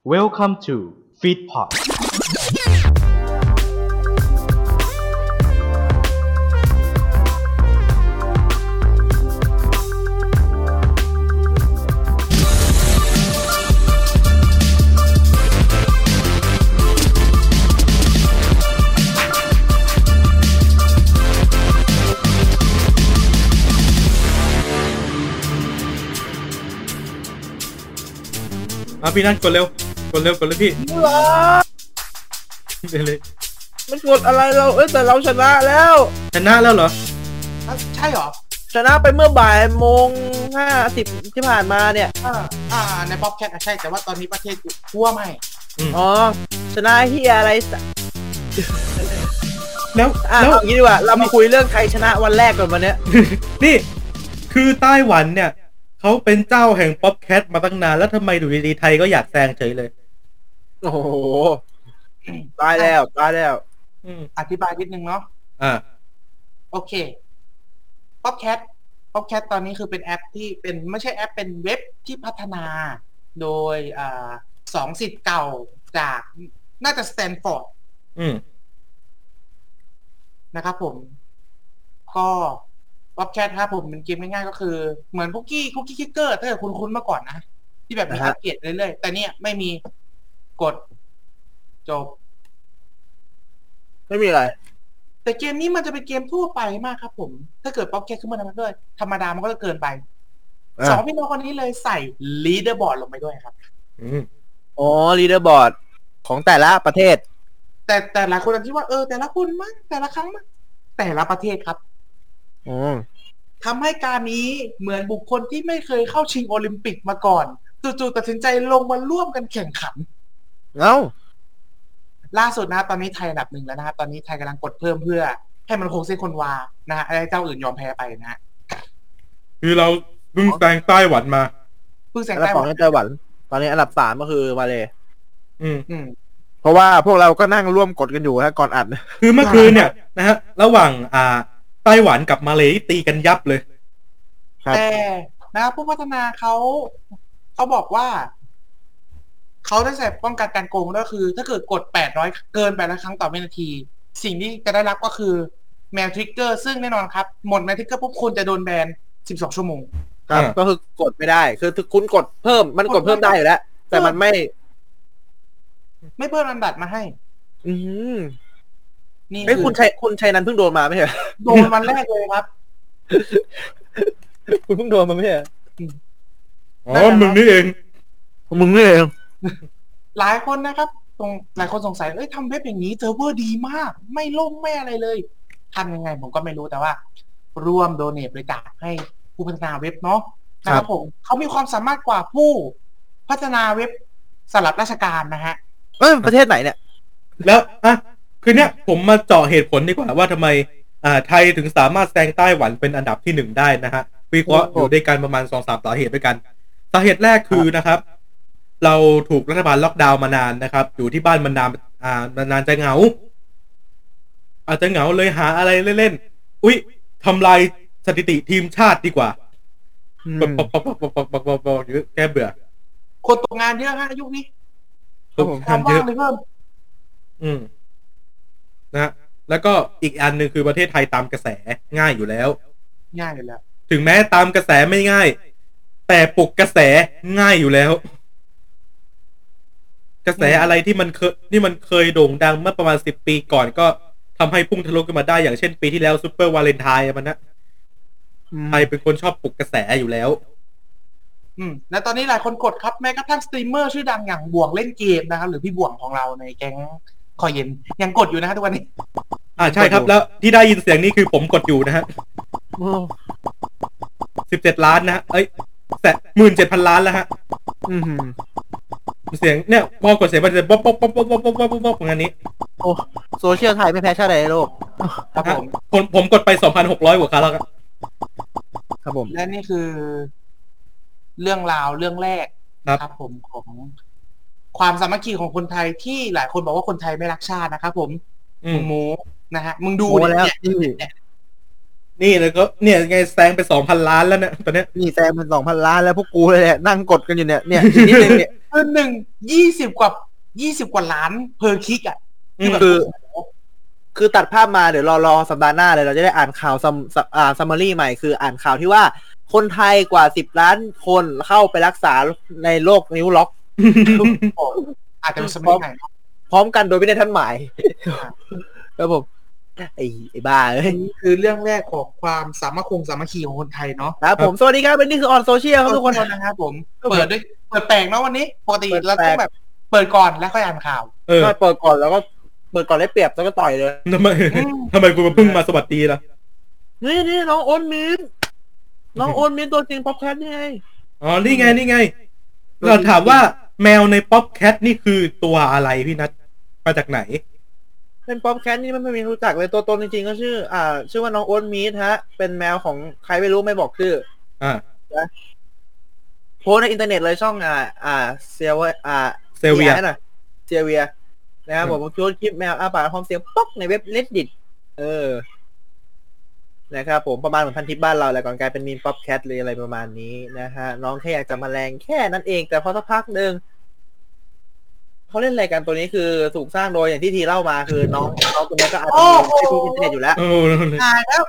Welcome to Feedpot มาพี่นั่นกดเร็ว กดเร็วกดเลยพี่เดี๋ยวเลยมันกดอะไรเราเอ้ยแต่เราชนะแล้วชนะแล้วเหรอใช่เหรอชนะไปเมื่อบ่ายโมงห้าสิบที่ผ่านมาเนี่ยอ่าอ่าในป๊อปแคทใช่แต่ว่าตอนนี้ประเทศกูกลัวไม่อ๋อชนะเฮียอะไรสักแล้วอะแล้วเอางี้ดีกว่าเรามาคุยเรื่องใครชนะวันแรกก่อนวันเนี้ยนี่ คือไต้หวันเนี่ยเขาเป็นเจ้าแห่ง Popcat มาตั้งนานแล้วทำไมดูดีๆไทยก็อยากแซงเฉยเลย โอ้โหตายแล้วตายแล้วอืมอธิบายนิดนึงเนาะอ่าโอเค Popcat Popcat ตอนนี้คือเป็นแอปที่เป็นไม่ใช่แอปเป็นเว็บที่พัฒนา โดยอ่าสองศิษย์เก่าจากน่าจะสแตนฟอร์ดอืมนะครับผม ก็ Popcat ครับผมเป็นเกมง่ายๆก็คือ เหมือน Cookie Cookie Clicker ถ้าเกิดคุณคุ้นๆมาก่อนนะ ที่แบบมีอ่าฮะอัปเกรดเรื่อยๆ แต่เนี่ยไม่มี กด จบ ไม่มีอะไร แต่เกมนี้มันจะเป็นเกมทั่วไปมากครับผม ถ้าเกิด Popcat ขึ้นมาทำมันด้วยธรรมดามันก็จะเกินไปอะ สองพี่น้องคนนี้เลยใส่ leaderboard ลงไปด้วยครับ อืมอ๋อ leaderboardของแต่ละประเทศ แต่แต่หลายคนอาจจะคิดว่าเออแต่ละคนมั้งแต่ละครั้งมั้งแต่ละประเทศครับอืมทำให้การนี้เหมือนบุคคลที่ไม่เคยเข้าชิงโอลิมปิกมาก่อนจู่ๆตัดสินใจลงมาร่วมกันแข่งขัน เอ้าล่าสุดนะครับตอนนี้ไทยอันดับหนึ่งแล้วนะครับตอนนี้ไทยกำลังกดเพิ่มเพื่อ ให้มันคงเส้นคนวานะฮะให้เจ้าอื่นยอมแพ้ไปนะฮะคือเราเพิ่งแซงไต้หวันมาเพิ่งแซอังนดับไต้หสอวังนในไต้หวัน ตอนนี้อันดับสามก็คือมาเลยอืม อืม เพราะว่าพวกเราก็นั่งร่วมกดกันอยู่ฮะก่อนอัดคือเมื่อคืนเนี่ยนะฮะระหว่างอ่าไต้หวันกับมาเลย์ตีกันยับเลย ครับ แต่นะครับผู้พัฒนาเขาเขาบอกว่า เขาได้ใส่ป้องกันการโกงก็คือ ถ้าเกิดกด 800 เกินไปละครั้งต่อวินาที สิ่งที่จะได้รับก็คือแมวทริกเกอร์ซึ่งแน่นอนครับ หมดแมวทริกเกอร์ปุ๊บคุณจะโดนแบน 12 ชั่วโมง ครับอ่าก็คือกดไม่ได้ คือคุณกดเพิ่มมันกดเพิ่มได้อยู่แล้ว แต่มันไม่ ไม่เพิ่มอันดับมาให้ อืมนี่เอ้ยคือคุณชัยคุณชัยนันเพิ่งโดนมาไม่ใช่เหรอโดนวันแรกเลยครับ คุณเพิ่งโดนมาไม่ใช่เหรออ๋อมึงนี่เองมึงนี่เอง หลายคนนะครับ ตรงหลายคนสงสัยเอ้ยทำเว็บอย่างนี้เซิร์ฟเวอร์ดีมาก ไม่ล่มไม่อะไรเลยทำยังไงผมก็ไม่รู้แต่ว่า ร่วมโดเนทบริจาคให้ผู้พัฒนาเว็บเนาะนะครับผมเขามีความสามารถกว่าผู้พัฒนาเว็บสำหรับราชการนะฮะเอ้ยประเทศไหนเนี่ย แล้วอะคือเนี่ยผมมาเจาะเหตุผลดีกว่าว่าทำไม อ่า ไทยถึงสามารถแซงไต้หวันเป็นอันดับที่หนึ่งได้นะฮะวิเคราะห์อยู่ด้วยกันประมาณสองสามสาเหตุด้วยกัน สาเหตุแรกคือนะครับ เราถูกรัฐบาลล็อกดาวน์มานานนะครับ อยู่ที่บ้านมันานอ่ามานานจะเหงา อาจจะเหงาเลยหาอะไรเล่นๆอุ๊ยทำลายสถิติทีมชาติดีกว่าอืมปอกปอกปอกปอกปอกปอกปอกปอกเยอะแก้เบื่อ คนตกงานเยอะฮะยุคนี้ครับผมความทำเยอะเลยเพิ่มอืมนะแล้วก็อีกอันหนึ่งคือประเทศไทยตามกระแสง่ายอยู่แล้ว ง่ายเลยแล้ว ถึงแม้ตามกระแสไม่ง่าย แต่ปลุกกระแสง่ายอยู่แล้ว กระแสอะไรที่มันเคยที่มันเคยโด่งดังเมื่อประมาณสิบปีก่อนก็ทำให้พุ่งทะลุขึ้นมาได้อย่างเช่นปีที่แล้ว Super Valentine มันนะไทยเป็นคนชอบปลุกกระแสอยู่แล้ว อืมและตอนนี้หลายคนกดครับแม้กระทั่งสตรีมเมอร์ชื่อดังอย่างบ่วงเล่นเกมนะครับ หรือพี่บ่วงของเราในแก๊งคอยเย็น ยังกดอยู่นะฮะทุกวันนี้ อ่าใช่ครับ แล้วที่ได้ยินเสียงนี้คือผมกดอยู่นะฮะโอ้สิบเจ็ดล้านนะฮะเอ้ยแต่หมื่นเจ็ดพันล้านแล้วฮะ อืม เสียงเนี่ยพอกดเสียงมันจะป๊อปป๊อปป๊อปป๊อปป๊อปป๊อปป๊อปป๊อปอย่างนี้โอ้โซเชียลไทยไม่แพ้ชาติใดในโลกครับผมผมผมกดไปสองพันหกร้อยกว่าครั้งแล้วครับครับผม และนี่คือ เรื่องราวเรื่องแรกครับผมของความสามัคคีของคนไทยที่หลายคนบอกว่าคนไทยไม่รักชาตินะครับผมอืมึงโมนะฮะมึงดูเนี่ย นี่ยนี่แล้วก็เนี่ยไงแซงไปสองพันล้านแล้วเนี่ยตอนเนี้ยนี่แซงเป็นสองพันล้านแล้วพวกกูเลยแหละนั่งกดกันอยู่เนี่ยเนี่ยอีกนิดนึงเนี่ยคือหนึ่งยี่สิบกว่ายี่สิบกว่าล้าน per click อะอืมคือ คือตัดภาพมาเดี๋ยวรอรอสัปดาห์หน้าเลยเราจะได้อ่านข่าว sum sum อ่า summary ใหม่คืออ่านข่าวที่ว่าคนไทยกว่าสิบล้านคนเข้าไปรักษาในโรคนิ้วล็อกอาจจะเป็นสมัยไหนพร้อมกันโดยไม่ได้ท่านหมายครับผม ไอ้ไอ้บ้าเอ้ยนี่คือเรื่องแรกของความสามัคคงสามัคคีของคนไทยเนาะครับผมสวัสดีครับเป็นนี่คือออนโซเชียลครับทุกคนนะครับผมเปิดด้วยเปิดแปลกเนาะวันนี้ปกติเปิดเราแปลต้อกงแบบเปิดก่อนแล้วค่อยอ่านข่าวเออก็เปิดก่อนแล้วก็เปิดก่อนได้เปรียบแล้วก็ต่อยเลยทำไมอืมทำไมกูมาเพิ่งมาสวัสดีล่ะนี่นี่น้องโอนมินน้องโอนมินตัวจริงป๊อปแคทนี่ไงอ๋อนี่ไงนี่ไง เราถามว่าแมวในป๊อปแคทนี่คือตัวอะไรพี่นัทมาจากไหน เป็นป๊อปแคทนี่มันไม่มีรู้จักเลยตัวตนจริงๆก็ชื่อ อ่า ชื่อว่าน้องโอนมินฮะ เป็นแมวของใครไม่รู้ไม่บอกชื่ออ่าโพสต์ในอินเทอร์เน็ตเลยช่องอ่า อ่าเซียว่าอ่าเซเวียหน่อยเซียเวียนะครับผมโพสต์คลิปแมวอ้าปากพร้อมเสียงป๊อกในเว็บเลดดิตเออนะครับผมประมาณเหมือนพันทิปบ้านเราแหละก่อนกลายเป็นมีม Popcat เลยอะไรประมาณนี้นะฮะน้องแค่อยากจะมาแรงแค่นั้นเอง แต่พอสักพักหนึ่ง เขาเล่นอะไรกันตัวนี้คือถูกสร้างโดยอย่างที่ทีเล่ามาคือน้องน้องตัวนี้ก็อาจจะมีในอินเทอร์เน็ตอยู่แล้วโอ้ตายแล้ว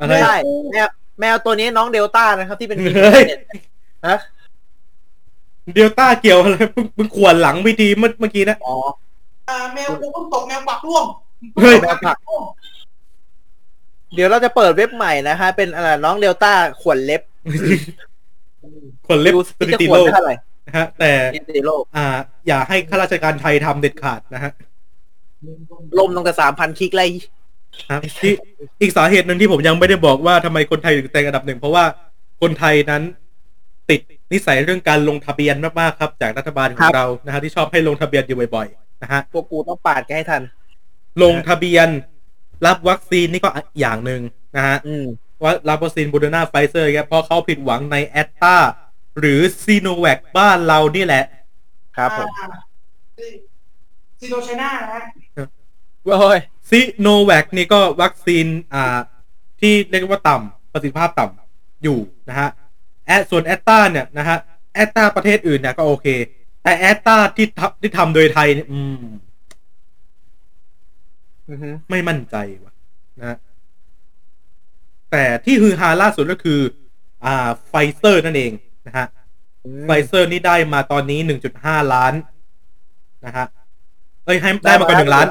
อะไรใช่แมวแมวตัวนี้น้องเดลต้านะครับ ที่เป็นมีมเฮ้ยอินเทอร์เน็ตฮะเดลต้าเกี่ยวอะไรเพิ่งเพิ่งข่วนหลังไปทีเมื่อเมื่อกี้นะอ๋ออ่าแมวกูเพิ่งตกแมวปักร่วงเฮ้ยแมวปักเดี๋ยวเราจะเปิดเว็บใหม่นะคะเป็นอะไรน้องเดลต้าขวนเล็บขวนเล็บดูสสิถิจะติขวนโลกเท่าไหร่ นะฮะ แต่สถิติโลกอ่า อย่าให้ข้าราชการไทยทำเด็ดขาดนะฮะลมตั้งแต่สามพันคลิกเลยครับที่อีกสาเหตุหนึ่งที่ผมยังไม่ได้บอกว่าทำไมคนไทยถึงแซงอันดับหนึ่งเพราะว่าคนไทยนั้นติดนิสัยเรื่องการลงทะเบียนมากๆครับ จากรัฐบาลขครัองบเรานะฮะที่ชอบให้ลงทะเบียนอยู่บ่อยๆนะฮะพวกกูต้องปาดแกให้ทัน ลงทะเบียนรับวัคซีนนี่ก็อย่างหนึ่งนะฮะอืมว่ารับวัคซีนโมเดอร์นาไฟเซอร์ครับเพราะเขาผิดหวังในแอสตร้า หรือซิโนแวคบ้านเรานี่แหละ ครับผมซิโน China นะฮะโอ้ยซิโนแวคนี่ก็วัคซีนอ่า ที่เรียกว่าต่ำประสิทธิภาพต่ำอยู่นะฮะแอดส่วนแอสตร้าเนี่ยนะฮะแอสตร้าประเทศอื่นเนี่ยก็โอเค แต่แอตตาที่ทำที่ทำโดยไทยเนี่ยอืมอือฮึไม่มั่นใจว่ะนะฮะแต่ที่ฮือฮาล่าสุดก็คือ อ่าไฟเซอร์นั่นเอง นะฮะไฟเซอร์นี่ได้มาตอนนี้หนึ่งจุดห้าล้านนะฮะเอ้ยให้ได้มาก่อนหนึ่งล้าน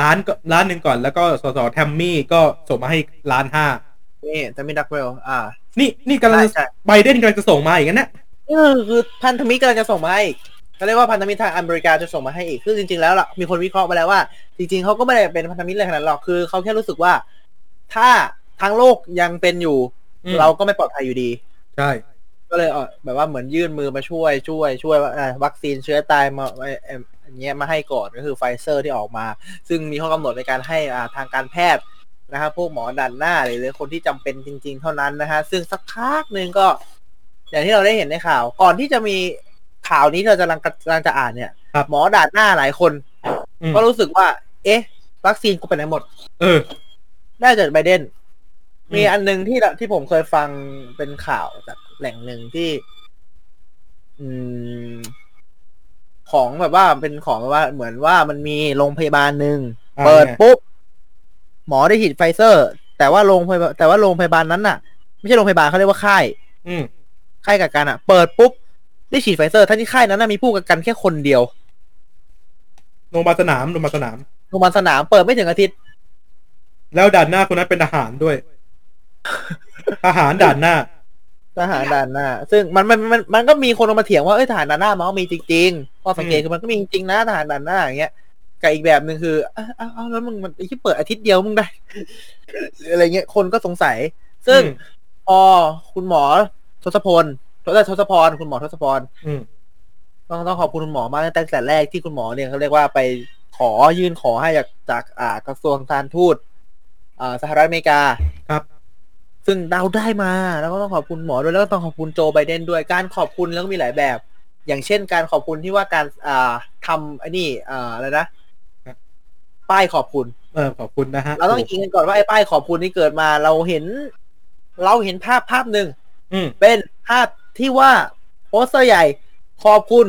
ล้านก็ล้านหนึ่งก่อน แล้วก็สสแทมมี่ก็ส่งมาให้ล้านห้านี่จะไม่ดักเวลอ่า นี่นี่กำลังใช่ใช่ไบเดนกำลังจะส่งมาอีกนะเนี่ยเออคือพันธมิตรกำลังจะส่งมาให้อีกเขาเรียกว่าพันธมิตรทางอเมริกาจะส่งมาให้อีกคือจริง ๆ แล้วล่ะมีคนวิเคราะห์มาแล้วว่า จริง ๆเขาก็ไม่ได้เป็นพันธมิตรอะไรขนาดนั้นหรอกคือเขาแค่รู้สึกว่า ถ้าทั้งโลกยังเป็นอยู่อืมเราก็ไม่ปลอดภัยอยู่ดี ใช่ ก็เลยเออแบบว่าเหมือนยื่นมือมาช่วยช่วยช่วยว่าอ่าวัคซีนเชื้อตายมาเอ่อเอ่ออย่างเงี้ยมาให้ก่อนก็คือไฟเซอร์ที่ออกมา ซึ่งมีข้อกำหนดในการให้อ่าทางการแพทย์นะครับพวกหมอดันหน้าหรือคนที่จำเป็นจริง ๆ เท่านั้นนะฮะซึ่งสักพักหนึ่งก็ อย่างที่เราได้เห็นในข่าว ก่อนที่จะมีข่าวนี้ที่เราจะกำลังกำลังจะอ่านเนี่ย ครับ หมอด่านหน้าหลายคน อืมก็รู้สึกว่า เอ๊ะ วัคซีนกูไปไหนหมด เออ ได้จากไบเดน อืม มีอันหนึงที่เราที่ผมเคยฟังเป็นข่าวจาก แหล่งหนึ่งที่ อืม ของแบบว่าเป็นของแบบว่า เหมือนว่ามันมีโรงพยาบาลหนึ่งอ่าเปิดไงปุ๊บหมอได้ฉีดไฟเซอร์ แต่ว่าโรงพยาบาลแต่ว่าโรงพยาบาลนั้นน่ะ ไม่ใช่โรงพยาบาลเขาเรียกว่าค่าย อืมค่ายกักกันอะ เปิดปุ๊บได้ฉีดไฟเซอร์ทั้งที่ค่ายนั้นนะมีผู้กักกันแค่คนเดียวโรงพยาบาลสนามโรงพยาบาลสนามโรงพยาบาลสนามเปิดไม่ถึงอาทิตย์ แล้วด่านหน้าคนนั้นเป็นทหารด้วยทหารด่านหน้า ทหารด่านหน้า ซึ่งมันมันมันมันก็มีคนออกมาเถียงว่าเอ้ยทหารด่านหน้ามันก็มีจริงๆข้อสังเกตอืมคือมันก็มีจริงๆนะทหารด่านหน้าอย่างเงี้ยกับอีกแบบหนึ่งคืออ้าวอ้าวอ้าวแล้วมึงมันไอ้ที่เปิดอาทิตย์เดียวมึงได้หรืออะไรเงี้ยคนก็สงสัย ซึ่งอืมพอคุณหมอทศพลทศทศพรคุณหมอทศพรอืมต้องต้องขอบคุณคุณหมอมากตั้งแต่แรกที่คุณหมอเนี่ยเขาเรียกว่าไปขอยื่นขอให้จากจากอ่ากระทรวงการทูตอ่าสหรัฐอเมริกาครับ ซึ่งเราได้มา แล้วก็ต้องขอบคุณหมอด้วยแล้วก็ต้องขอบคุณโจไบเดนด้วยการขอบคุณแล้วก็มีหลายแบบ อย่างเช่นการขอบคุณที่ว่าการอ่าทำไอ้นี่อ่าอะไรนะป้ายขอบคุณเออขอบคุณนะฮะเราต้องอิงกันก่อนว่าไอ้ป้ายขอบคุณที่เกิดมาเราเห็น เราเห็นภาพภาพหนึ่งอืมเป็นภาพที่ว่าโปสเตอร์ใหญ่ขอบคุณ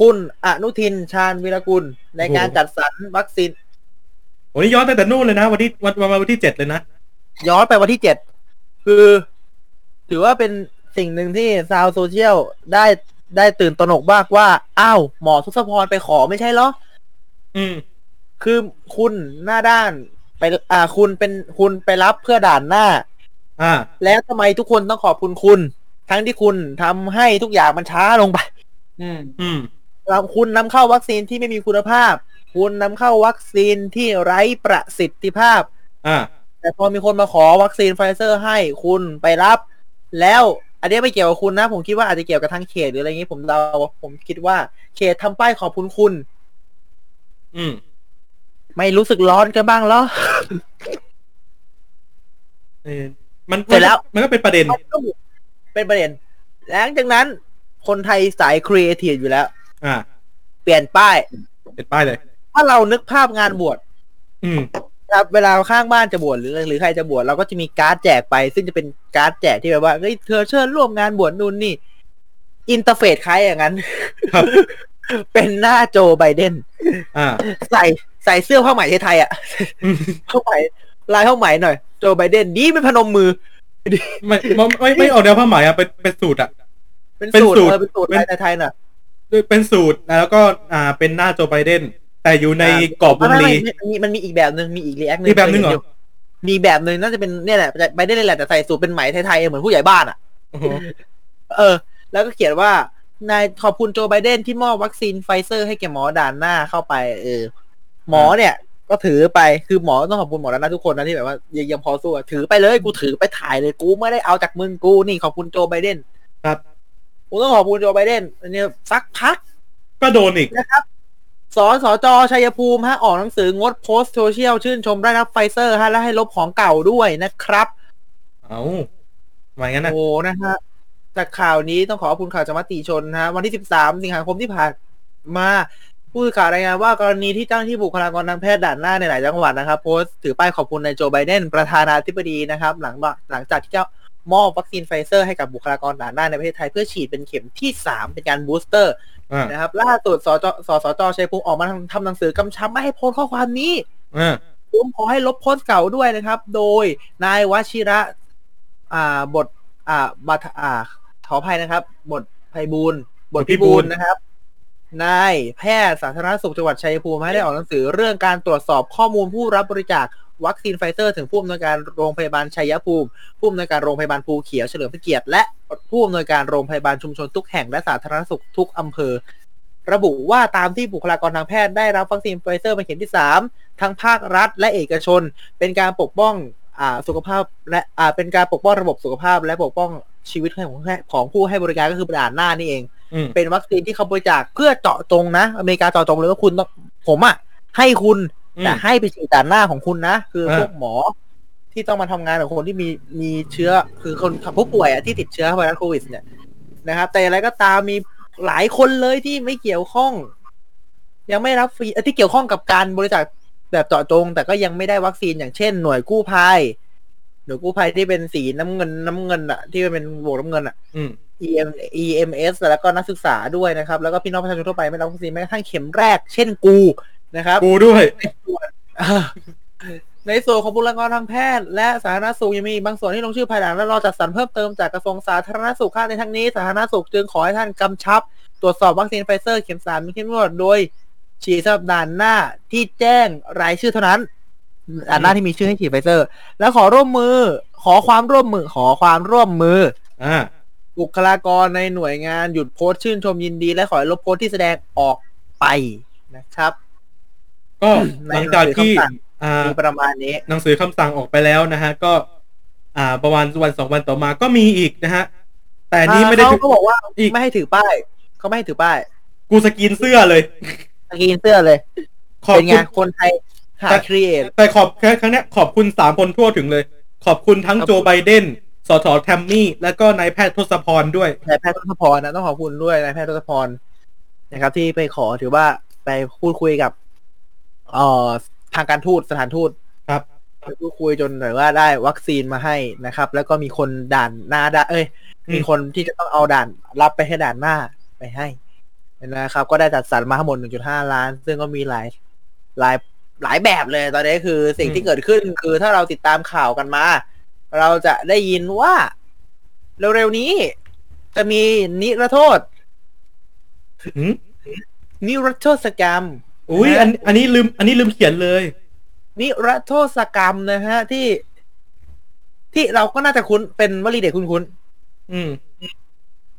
คุณอนุทินชาญวีรกุล ในการจัดสรรวัคซีนวันนี้ย้อนตั้งแต่นู่นเลยนะ วันที่วันวันวันที่เจ็ดเลยนะ ย้อนไปวันที่เจ็ด คือ ถือว่าเป็นสิ่งหนึ่งที่ชาวโซเชียลได้ได้ตื่นตระหนกมากว่า อ้าว หมอทศพรไปขอไม่ใช่เหรอ อืม คือคุณหน้าด้านไป อ่า คุณเป็นคุณไปรับเพื่อด่านหน้า อ่า แล้วทำไมทุกคนต้องขอบคุณคุณ ทั้งที่คุณทำให้ทุกอย่างมันช้าลงไป อืม อืมเราคุณนำเข้าวัคซีนที่ไม่มีคุณภาพ คุณนำเข้าวัคซีนที่ไร้ประสิทธิภาพ อ่า แต่พอมีคนมาขอวัคซีนไฟเซอร์ให้คุณไปรับ แล้วอันนี้ไม่เกี่ยวกับคุณนะ ผมคิดว่าอาจจะเกี่ยวกับทางเขตหรืออะไรอย่างนี้ผมเดาผมคิดว่า เขตทำป้ายขอบคุณคุณ อืม ไม่รู้สึกร้อนกันบ้างเหรอเออมันเสร็จแล้ว มันก็เป็นประเด็น เป็นประเด็น หลังจากนั้น คนไทยสายครีเอทีฟอยู่แล้ว อ่า เปลี่ยนป้าย เป็นป้ายเลย ถ้าเรานึกภาพงานบวช อืมครับ เวลาข้างบ้านจะบวชหรือหรือใครจะบวชเราก็จะมีการ์ดแจกไป ซึ่งจะเป็นการ์ดแจกที่แบบว่าเฮ้ยเธอเชิญร่วมงานบวชนู่นนี่ interface คล้ายอย่างนั้นครับเป็นหน้าโจไบเดนอ่าใส่ใส่เสื้อผ้าไหมไทยๆอะอืมผ้าไหมลายผ้าไหมหน่อย โจไบเดนดีไม่พนมมือไม่ไม่ไม่ไม่ออกแนวผ้าไหมอะเป็นเป็นสูทอะเป็นเป็นสูตรสูตรเออเป็นสูตรเป็นลายไทยๆน่ะเป็นสูตรแล้วก็อ่าเป็นหน้าโจไบเดน แต่อยู่ในกรอบวงไม่รีไม่ไม่มันมีมันมีอีกแบบหนึ่งมีอีก react หนึ่งมีแบบหนึ่งเหรอ มีแบบหนึ่งน่าจะเป็นเนี่ยแหละไบเดนนี่แหละแต่ใส่สูทเป็นไหมไทยๆเหมือนผู้ใหญ่บ้านอะโอ้โหเออ แล้วก็เขียนว่านายขอบคุณโจไบเดนที่มอบวัคซีนไฟเซอร์ให้แก่หมอด่านหน้าเข้าไป เออ หมอเนี่ย ก็ถือไปคือหมอต้องขอบคุณหมอด่านหน้าทุกคนนะที่แบบว่ายังยังพอสู้อะถือไปเลยกูถือไปถ่ายเลยกูไม่ได้เอาจากมึงกูนี่ขอบคุณโจไบเดนครับกูต้องขอบคุณโจไบเดนอันนี้สักพักก็โดนอีกนะครับ สสจชัยภูมิฮะออกหนังสืองดโพสต์โซเชียลชื่นชมได้รับไฟเซอร์ฮะและให้ลบของเก่าด้วยนะครับ เอาหมายงั้นนะโอ้นะฮะจากข่าวนี้ต้องขอขอบคุณข่าวจากมติชนนะฮะวันที่ 13 สิงหาคมที่ผ่านมาผู้สื่อข่าวรายงานว่ากรณีที่เจ้าหน้าที่บุคลากรทางแพทย์ด่านหน้าในหลายจังหวัดนะครับ โพสต์ถือป้ายขอบคุณนายโจไบเดนประธานาธิบดีนะครับ หลังหลังจากที่เจ้า มอบวัคซีนไฟเซอร์ให้กับบุคลากรด่านหน้าในประเทศไทย เพื่อฉีดเป็นเข็มที่ 3 เป็นการ booster อ่านะครับ ล่าสุดสจสสจชัยภูมิออกมาทำทำหนังสือกำชับไม่ให้โพสต์ข้อความนี้อ่าผมขอให้ลบโพสต์เก่าด้วยนะครับ โดยนายวชิระ อ่าบท อ่าบัตอ่าขออภัยนะครับ บทไพบูลย์บทพิบูลย์นะครับนายแพทย์สาธารณสุขจังหวัดชัยภูมิให้ได้ออกหนังสือเรื่องการตรวจสอบข้อมูลผู้รับบริจาค วัคซีนไฟเซอร์ ถึงผู้อำนวยการโรงพยาบาลชัยภูมิ ผู้อำนวยการโรงพยาบาลภูเขียวเฉลิมพระเกียรติและผู้อำนวยการโรงพยาบาลชุมชนทุกแห่งและสาธารณสุขทุกอำเภอ ระบุว่าตามที่บุคลากรทางแพทย์ได้รับวัคซีนไฟเซอร์เป็นเข็มที่ 3 ทั้งภาครัฐและเอกชน เป็นการปกป้องอ่าสุขภาพและอ่าเป็นการปกป้องระบบสุขภาพ และปกป้องชีวิตของของผู้ให้บริการก็คือด่านหน้านี่เองอืมเป็นวัคซีนที่เขาบริจาคเพื่อเจาะจงนะ อเมริกาเจาะจงเลยว่าคุณต้องผมอะให้คุณอืม แต่ให้ไปฉีดด่านหน้าของคุณนะ คือเออพวกหมอที่ต้องมาทำงานกับคนที่มีมีเชื้อคือคนผู้ป่วยอะที่ติดเชื้อไวรัสโควิด เนี่ยนะครับ แต่อะไรก็ตามมีหลายคนเลยที่ไม่เกี่ยวข้อง ยังไม่รับฟรีเอ่อที่เกี่ยวข้องกับการบริจาคแบบเจาะจง แต่ก็ยังไม่ได้วัคซีนอย่างเช่น หน่วยกู้ภัยหน่วยกู้ภัยที่เป็นสีน้ำเงินน้ำเงินอะที่เป็นโบกน้ำเงินอะอืม EM EMS แล้วก็นักศึกษาด้วยนะครับ แล้วก็พี่น้องประชาชนทั่วไปไม่รับวัคซีนแม้กระทั่งเข็มแรก เช่นกู นะครับ กูด้วยในส่วนของบุคลากรทางแพทย์ และสาธารณสุขยังมีบางส่วนที่ลงชื่อภายหลังและรอจัดสรรเพิ่มเติมจากกระทรวงสาธารณสุขค่ะในทั้งนี้สาธารณสุขจึงขอให้ท่านกำชับ ตรวจสอบวัคซีนไฟเซอร์เข็มสามมีเข้มงวดโดยฉีดสำหรับด่านหน้าที่แจ้งรายชื่อเท่านั้นด่านหน้าที่มีชื่อให้ฉีดไฟเซอร์ แล้วขอร่วมมือ ขอความร่วมมือขอความร่วมมืออ่าบุคลากรในหน่วยงานหยุดโพสต์ชื่นชมยินดี และขอให้ลบโพสต์ที่แสดงออกไปนะครับ ก็หลังจากที่ในหนังสือคำสั่งอ่ามีประมาณนี้หนังสือคำสั่งออกไปแล้วนะฮะ ก็ อ่า ประมาณวันสองวันต่อมาก็มีอีกนะฮะ แต่อันนี้ไม่ได้เขาถือก็บอกว่าอีกไม่ให้ถือป้ายเขาไม่ให้ถือป้าย กูสกรีนเสื้อเลยสกรีนเสื้อเลยขอบเป็นไงคุณคนไทยหาแต่ create แต่ขอบแค่ครั้งเนี้ยขอบคุณสามคนทั่วถึงเลย ขอบคุณทั้งครับโจไบเดนสสแทมมี่ แล้วก็นายแพทย์ทศพรด้วยนายแพทย์ทศพรนะต้องขอบคุณด้วยนายแพทย์ทศพรนะครับ ที่ไปขอถือว่าไปพูดคุยกับ เอ่อทางการทูตสถานทูตครับไปพูดคุยจนแบบว่าได้วัคซีนมาให้นะครับ แล้วก็มีคนด่านหน้าได้เอ้ยอืมมีคนที่จะต้องเอาด่าน รับไปให้ด่านหน้าไปให้นะครับ ก็ได้จัดสรรมาทั้งหมด 1.5 ล้าน ซึ่งก็มีหลายหลายหลายแบบเลยตอนนี้คือสิ่งที่เกิดขึ้นคือถ้าเราติดตามข่าวกันมา เราจะได้ยินว่า เร็วๆนี้ จะมีนิรโทษอืมนิรโทษกรรม อุ้ยอันอันนี้ลืม อันนี้ลืมเขียนเลย นิรโทษกรรมนะฮะ ที่ ที่เราก็น่าจะคุ้นเป็นวลีเด็กคุ้นๆอืม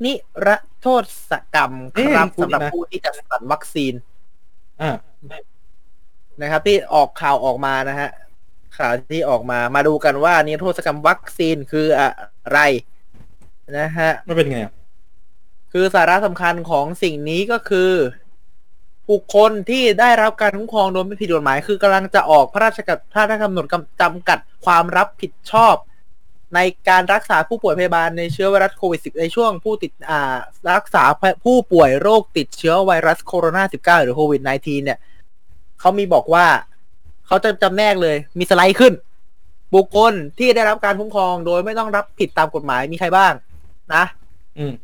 นิรโทษกรรมเอ๊ะครับคุ้นสำหรับนะผู้ที่จะสั่นวัคซีนอ่านะครับ ที่ออกข่าวออกมานะฮะข่าวที่ออกมามาดูกันว่านิรโทษกรรมวัคซีนคืออะไร นะฮะมันเป็นไงอะคือสาระสำคัญของสิ่งนี้ก็คือ บุคคลที่ได้รับการคุ้มครองโดยไม่ผิดกฎหมาย คือกำลังจะออกพระราชกำพระราชกำหนดกำจำกัดความรับผิดชอบ ในการรักษาผู้ป่วยพยาบาลในเชื้อไวรัสโควิด -10 ในช่วงผู้ติดอ่ารักษาผู้ป่วยโรคติดเชื้อไวรัสโคโรนา19 หรือโควิด -19 เนี่ยเขามีบอกว่าเขาจะจำแนกเลยมีสไลด์ขึ้น บุคคลที่ได้รับการคุ้มครองโดยไม่ต้องรับผิดตามกฎหมายมีใครบ้าง นะ อืม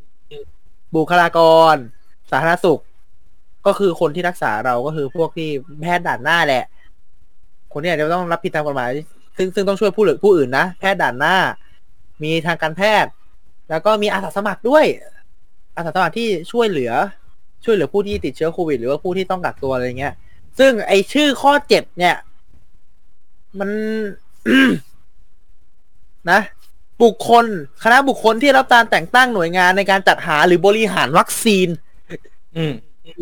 บุคลากร สาธารณสุข ก็คือคนที่รักษาเราก็คือพวกที่แพทย์ด่านหน้าแหละ คนที่อาจจะต้องรับผิดตามกฎหมาย ซึ่งซึ่งต้องช่วยผู้หรือผู้อื่นนะ แพทย์ด่านหน้า มีทางการแพทย์ แล้วก็มีอาสาสมัครด้วย อาสาสมัครที่ช่วยเหลือ ช่วยเหลือผู้ที่ติดเชื้อโควิด หรือว่าผู้ที่ต้องกักตัวอะไรเงี้ย ซึ่งไอชื่อข้อเจ็ดเนี่ย มันนะ บุคคล คณะบุคคลที่รับการแต่งตั้งหน่วยงานในการจัดหาหรือบริหารวัคซีน อืม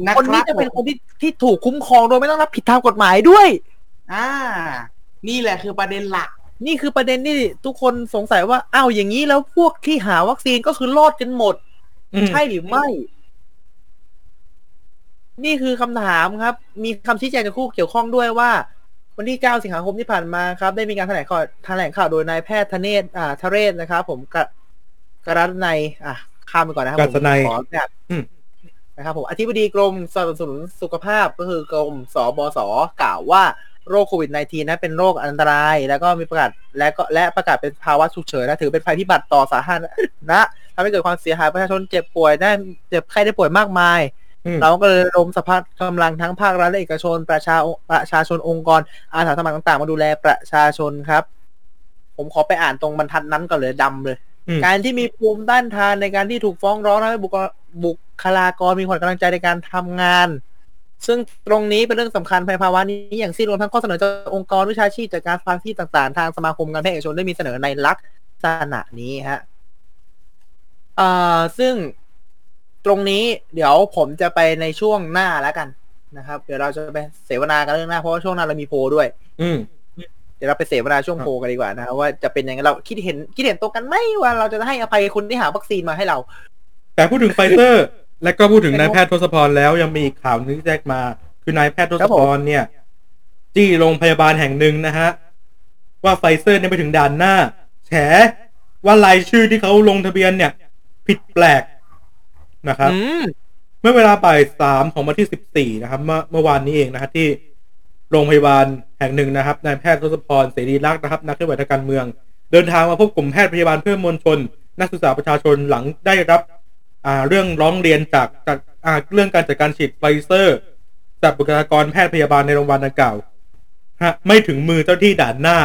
นะคนครันี้บจะเป็นผคมนที่ที่ถูกคุ้มครองโดยไม่ต้องรับผิดทางกฎหมายด้วย อ่า นี่แหละคือประเด็นหลัก นี่คือประเด็นที่ทุกคนสงสัยว่าอ้าวอย่างนี้แล้วพวกที่หาวัคซีนก็คือรอดกันหมดอืมใช่หรือไม่ นี่คือคำถามครับ มีคำชี้แจงจากผู้เกี่ยวข้องด้วยว่าวันที่ 9 สิงหาคมที่ผ่านมาครับ ได้มีการแถลงข่าวแถลงข่าวโดยนายแพทย์ธเนศอ่าทเรศนะครับ ผมกะกรัตนัยอะข้ามไปก่อนนะครับกัผมศนัยขออนุญาตอืม นะครับผมอธิบดีกรมสนับสนุนสุขภาพก็คือกรมสบสกล่าวว่าโรคโควิด -19 นั้นเป็นโรคอันตราย แล้วก็มีประกาศและก็และประกาศเป็นภาวะฉุกเฉินและถือเป็นภัยพิบัติต่อสาธารณะทำให้เกิดความเสียหายประชาชนเจ็บป่วยได้เจ็บไข้ได้ป่วยมากมายอืมเราก็เลยระดมสภาพกำลังทั้งภาครัฐและเอกชน ประชาประชาชนองค์กร อาสาสมัครต่างๆ มาดูแลประชาชนครับ ผมขอไปอ่านตรงบรรทัดนั้นก่อนเลยดำเลยอืมการที่มีภูมิต้านทานในการที่ถูกฟ้องร้องทำให้บุค บุคลากรมีขวัญกำลังใจในการทำงาน ซึ่งตรงนี้เป็นเรื่องสำคัญภายภาวะนี้อย่างสิ้นรวมทั้งข้อเสนอจากองค์กรวิชาชีพจากการฟังที่ต่างๆ ทางสมาคมการแพทย์เอกชนได้มีเสนอในลักษณะนี้ฮะเอ่อซึ่งตรงนี้เดี๋ยวผมจะไปในช่วงหน้าแล้วกันนะครับ เดี๋ยวเราจะไปเสวนากันเรื่องหน้าเพราะว่าช่วงหน้าเรามีโพลด้วย อืมเดี๋ยวเราไปเสวนาช่วงโพลกันดีกว่านะครับว่าจะเป็นยังไงเราคิดเห็นคิดเห็นตรงกันไหมว่าเราจะให้อภัยคนที่หาวัคซีนมาให้เรา แต่พูดถึงไฟเซอร์ และก็พูดถึงนายแพทย์ทศพรแล้วยังมีอีกข่าวนึงที่แจ้งมา คือนายแพทย์ทศพรเนี่ย จี้โรงพยาบาลแห่งหนึ่งนะฮะ ว่าไฟเซอร์เนี่ยไปถึงด่านหน้า แฉว่ารายชื่อที่เขาลงทะเบียนเนี่ย ผิดแปลกนะครับอืมเมื่อเวลาบ่ายสามของวันที่สิบสี่นะครับ เมื่อเมื่อวานนี้เองนะครับที่โรงพยาบาลแห่งหนึ่งนะครับนายแพทย์ทศพรเสรีรักษ์นะครับ นักเคลื่อนไหวทางการเมือง เดินทางมาพบกลุ่มแพทย์พยาบาลเพื่อมวลชน นักศึกษาประชาชนหลังได้รับอ่า เรื่องร้องเรียนจากจากอ่าเรื่องการจัดการฉีดไฟเซอร์ จากบุคลากรแพทย์พยาบาลในโรงพยาบาลดังกล่าวฮะไม่ถึงมือเจ้าที่ด่านหน้า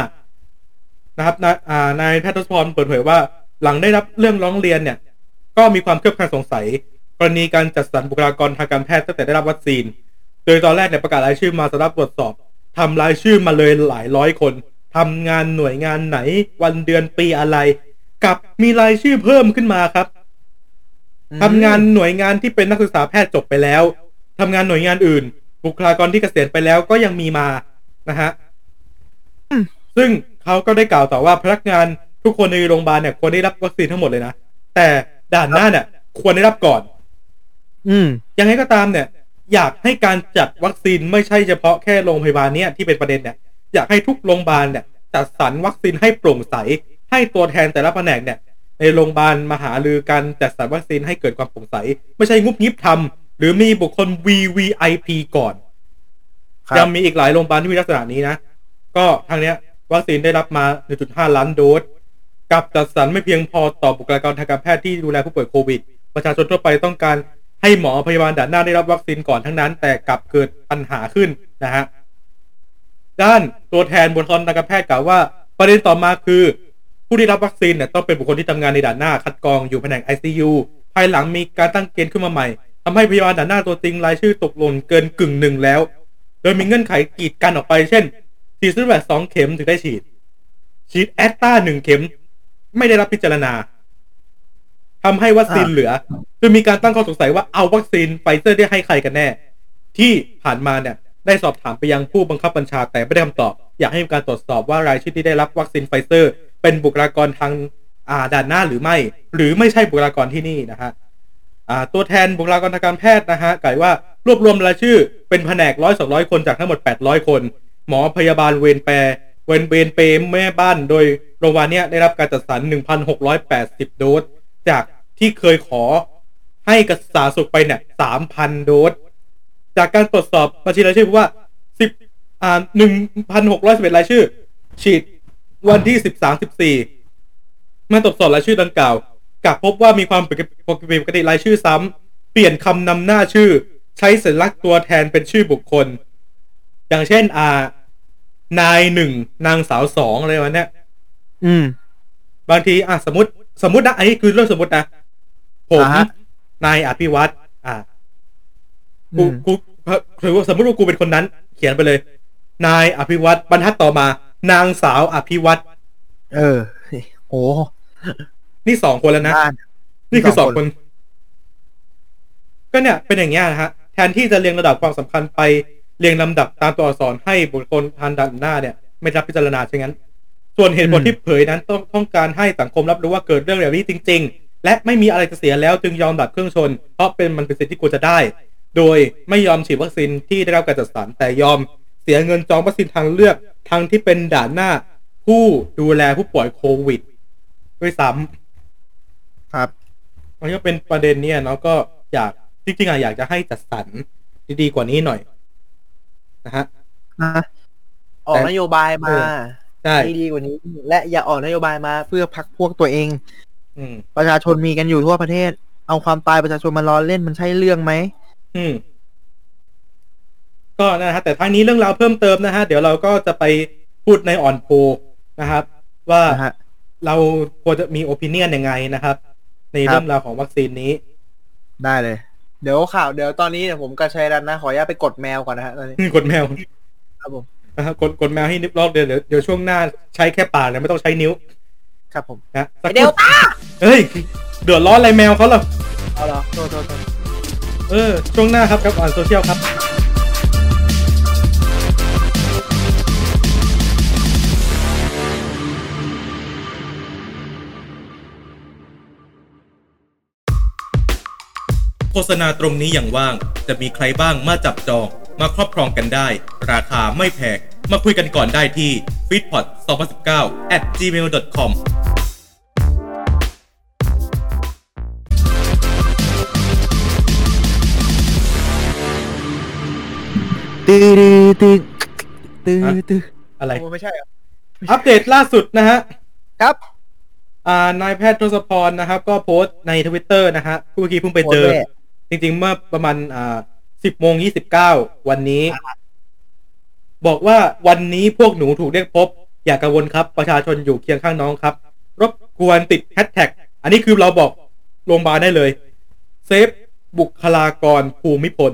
นะครับนายอ่านายแพทย์ทศพรเปิดเผยว่า หลังได้รับเรื่องร้องเรียนเนี่ย ก็มีความเคลือบแคลงสงสัย กรณีการจัดสรรบุคลากรทางการแพทย์ตั้งแต่ได้รับวัคซีน โดยตอนแรกเนี่ยประกาศรายชื่อมาสำหรับตรวจสอบทำรายชื่อมาเลยหลายร้อยคนทำงานหน่วยงานไหน วันเดือนปีอะไรกลับมีรายชื่อเพิ่มขึ้นมาครับ ทำงานหน่วยงานที่เป็นนักศึกษาแพทย์จบไปแล้วทำงานหน่วยงานอื่น บุคลากรที่เกษียณไปแล้วก็ยังมีมานะฮะซึ่งเขาก็ได้กล่าวต่อว่าพนักงานทุกคนในโรงพยาบาลเนี่ยควรได้รับวัคซีนทั้งหมดเลยนะ แต่ด่านหน้าเนี่ยควรได้รับก่อน อืม ยังไงก็ตามเนี่ย อยากให้การจัดวัคซีนไม่ใช่เฉพาะแค่โรงพยาบาลเนี่ยที่เป็นประเด็นเนี่ยอยากให้ทุกโรงพยาบาลเนี่ยจัดสรรวัคซีนให้โปร่งใส ให้ตัวแทนแต่ละแผนกเนี่ย ในโรงพยาบาลมาหารือการจัดสรรวัคซีนให้เกิดความโปร่งใส ไม่ใช่งุบงิบทำหรือมีบุคคล VVIP ก่อนครับยังมีอีกหลายโรงพยาบาลที่มีลักษณะนี้นะ ก็ทางเนี้ย วัคซีนได้รับมา 1.5 ล้านโดส กับจัดสรรไม่เพียงพอต่อบุคลากรทางการแพทย์ที่ดูแลผู้ป่วยโควิด ประชาชนทั่วไปต้องการให้หมอพยาบาลด่านหน้าได้รับวัคซีนก่อนทั้งนั้น แต่กลับเกิดปัญหาขึ้นนะฮะด้านตัวแทนบุคลากรทางการแพทย์กล่าวว่า ประเด็นต่อมาคือ ผู้ที่รับวัคซีนเนี่ยต้องเป็นบุคคลที่ทำงานในด่านหน้าคัดกรองอยู่แผนก ICU ภายหลังมีการตั้งเกณฑ์ขึ้นมาใหม่ทำให้พยาบาลด่านหน้าตัวจริงรายชื่อตกหล่นเกินกึ่งหนึ่งแล้ว โดยมีเงื่อนไขกีดกันออกไปเช่นฉีดซิโนแวคสองเข็มถึงได้ฉีด ฉีดแอสตราหนึ่งเข็ม ไม่ได้รับพิจารณาทำให้วัคซีนอ่าเหลือจึงมีการตั้งข้อสงสัยว่าเอาวัคซีนไฟเซอร์ได้ให้ใครกันแน่ ที่ผ่านมาเนี่ยได้สอบถามไปยังผู้บังคับบัญชาแต่ไม่ได้คำตอบ อยากให้มีการตรวจสอบว่ารายชื่อที่ได้รับวัคซีนไฟเซอร์ เป็นบุคลากรทางอ่าด่านหน้าหรือไม่ หรือไม่ใช่บุคลากรที่นี่นะฮะอ่าตัวแทนบุคลากรทางการแพทย์นะฮะกล่าวว่ารวบรวมรายชื่อเป็นแผนกร้อยสองร้อยคนจากทั้งหมดแปดร้อยคน หมอพยาบาลเวรเปลเวรเวรเปลแม่บ้านโดยโรงพยาบาลเนี้ยได้รับการจัดสรร 1,680 โดส จากที่เคยขอให้กระสาสุขไปเนี่ย 3,000 โดส จากการตรวจสอบบัญชีรายชื่อพบว่า 10 อ่า 1,611 รายชื่อ ฉีด วันที่ 13 14เมื่อตรวจสอบรายชื่อดังกล่าวกลับพบว่ามีความผิดปกติรายชื่อซ้ำเปลี่ยนคำนำหน้าชื่อ ใช้สัญลักษณ์ตัวแทนเป็นชื่อบุคคล อย่างเช่นอ่านายหนึ่งนางสาวสองอะไรวะเนี้ยอืม บางทีอะสมมติ สมมตินะอันนี้คือเรื่องสมมตินะผมอ่าฮะนายอภิวัตรอ่ากูอืมกูถือว่าสมมติว่ากูเป็นคนนั้น เขียนไปเลย นายอภิวัตรบรรทัดต่อมา นางสาวอภิวัตรเออ โอ้นี่สองคนแล้วนะบ้านนี่คือสสอองงคคนนก็เนี่ย เป็นอย่างเงี้ยนะฮะ แทนที่จะเรียงระดับความสำคัญไปเรียงลำดับตามตัวอักษรให้บุคคลทางด้านหน้าเนี่ย ไม่รับพิจารณาเช่นนั้น ส่วนเหตุผลอืมที่เผยนั้นต้องต้องการให้สังคมรับรู้ว่าเกิดเรื่องแบบนี้จริง ๆ และไม่มีอะไรจะเสียแล้วจึงยอมดับเครื่องชน เพราะเป็นมันเป็นสิทธิที่ควรจะได้ โดยไม่ยอมฉีดวัคซีนที่ได้รับการจัดสรรแต่ยอม เสียเงินจองวัคซีนทางเลือกทางที่เป็นด่านหน้าผู้ดูแลผู้ป่วยโควิด ด้วยซ้ำครับมันก็เป็นประเด็นเนี่ยเนาะก็อยากจริงๆอะอยากจะให้จัดสรรดีๆกว่านี้หน่อย นะฮะนะออกนโยบายมาเออใช่ที่ดีกว่านี้ และอย่าออกนโยบายมาเพื่อพักพวกตัวเองอืมประชาชนมีกันอยู่ทั่วประเทศ เอาความตายประชาชนมาล้อเล่นมันใช่เรื่องไหมอืม ก็นะฮะแต่ทั้งนี้เรื่องราวเพิ่มเติมนะฮะเดี๋ยวเราก็จะไปพูดในอ่อนโพลนะครับ ว่านะฮะเราควรจะมีโอปิเนียนยังไงนะครับ ในครับเรื่องราวของวัคซีนนี้ ได้เลย เดี๋ยวข่าวเดี๋ยวตอนนี้เนี่ยผมกับชัยรันนะขออนุญาตไปกดแมวก่อนนะฮะตอนนี้กดแมวครับผมนะฮะกดกดแมวให้นิบรอบเดี๋ยวเดี๋ยวเดี๋ยวช่วงหน้าใช้แค่ปากเลยไม่ต้องใช้นิ้ว ครับผมนะสักเดลต้าเฮ้ยเดือดร้อนอะไรแมวเขาเหรอเอาเหรอโทษโทษโทษเออช่วงหน้าครับกับอ่านโซเชียลครับ โฆษณาตรงนี้อย่างว่าง จะมีใครบ้างมาจับจอง มาครอบครองกันได้ ราคาไม่แพงมาคุยกันก่อนได้ที่ f e e d p o t 2019 at gmail.com ตื้อตื้อตื้อตื้อฮะตื้ออะไร โอ้ไม่ใช่เหรออัปเดตล่าสุดนะฮะ ครับ อ่านายแพทย์ทศพรนะครับ ก็โพสต์ในทวิตเตอร์นะฮะเมื่อกี้เพิ่งไปเจอ โพสต์ด้วย จริงๆ เมื่อประมาณอ่าสิบโมงยี่สิบเก้าวันนี้ บอกว่าวันนี้พวกหนูถูกเรียกพบ อย่ากังวลครับ ประชาชนอยู่เคียงข้างน้องครับ รบกวนติดแฮชแท็กอันนี้คือเราบอกโรงพยาบาลได้เลย save บุคลากรภูมิพล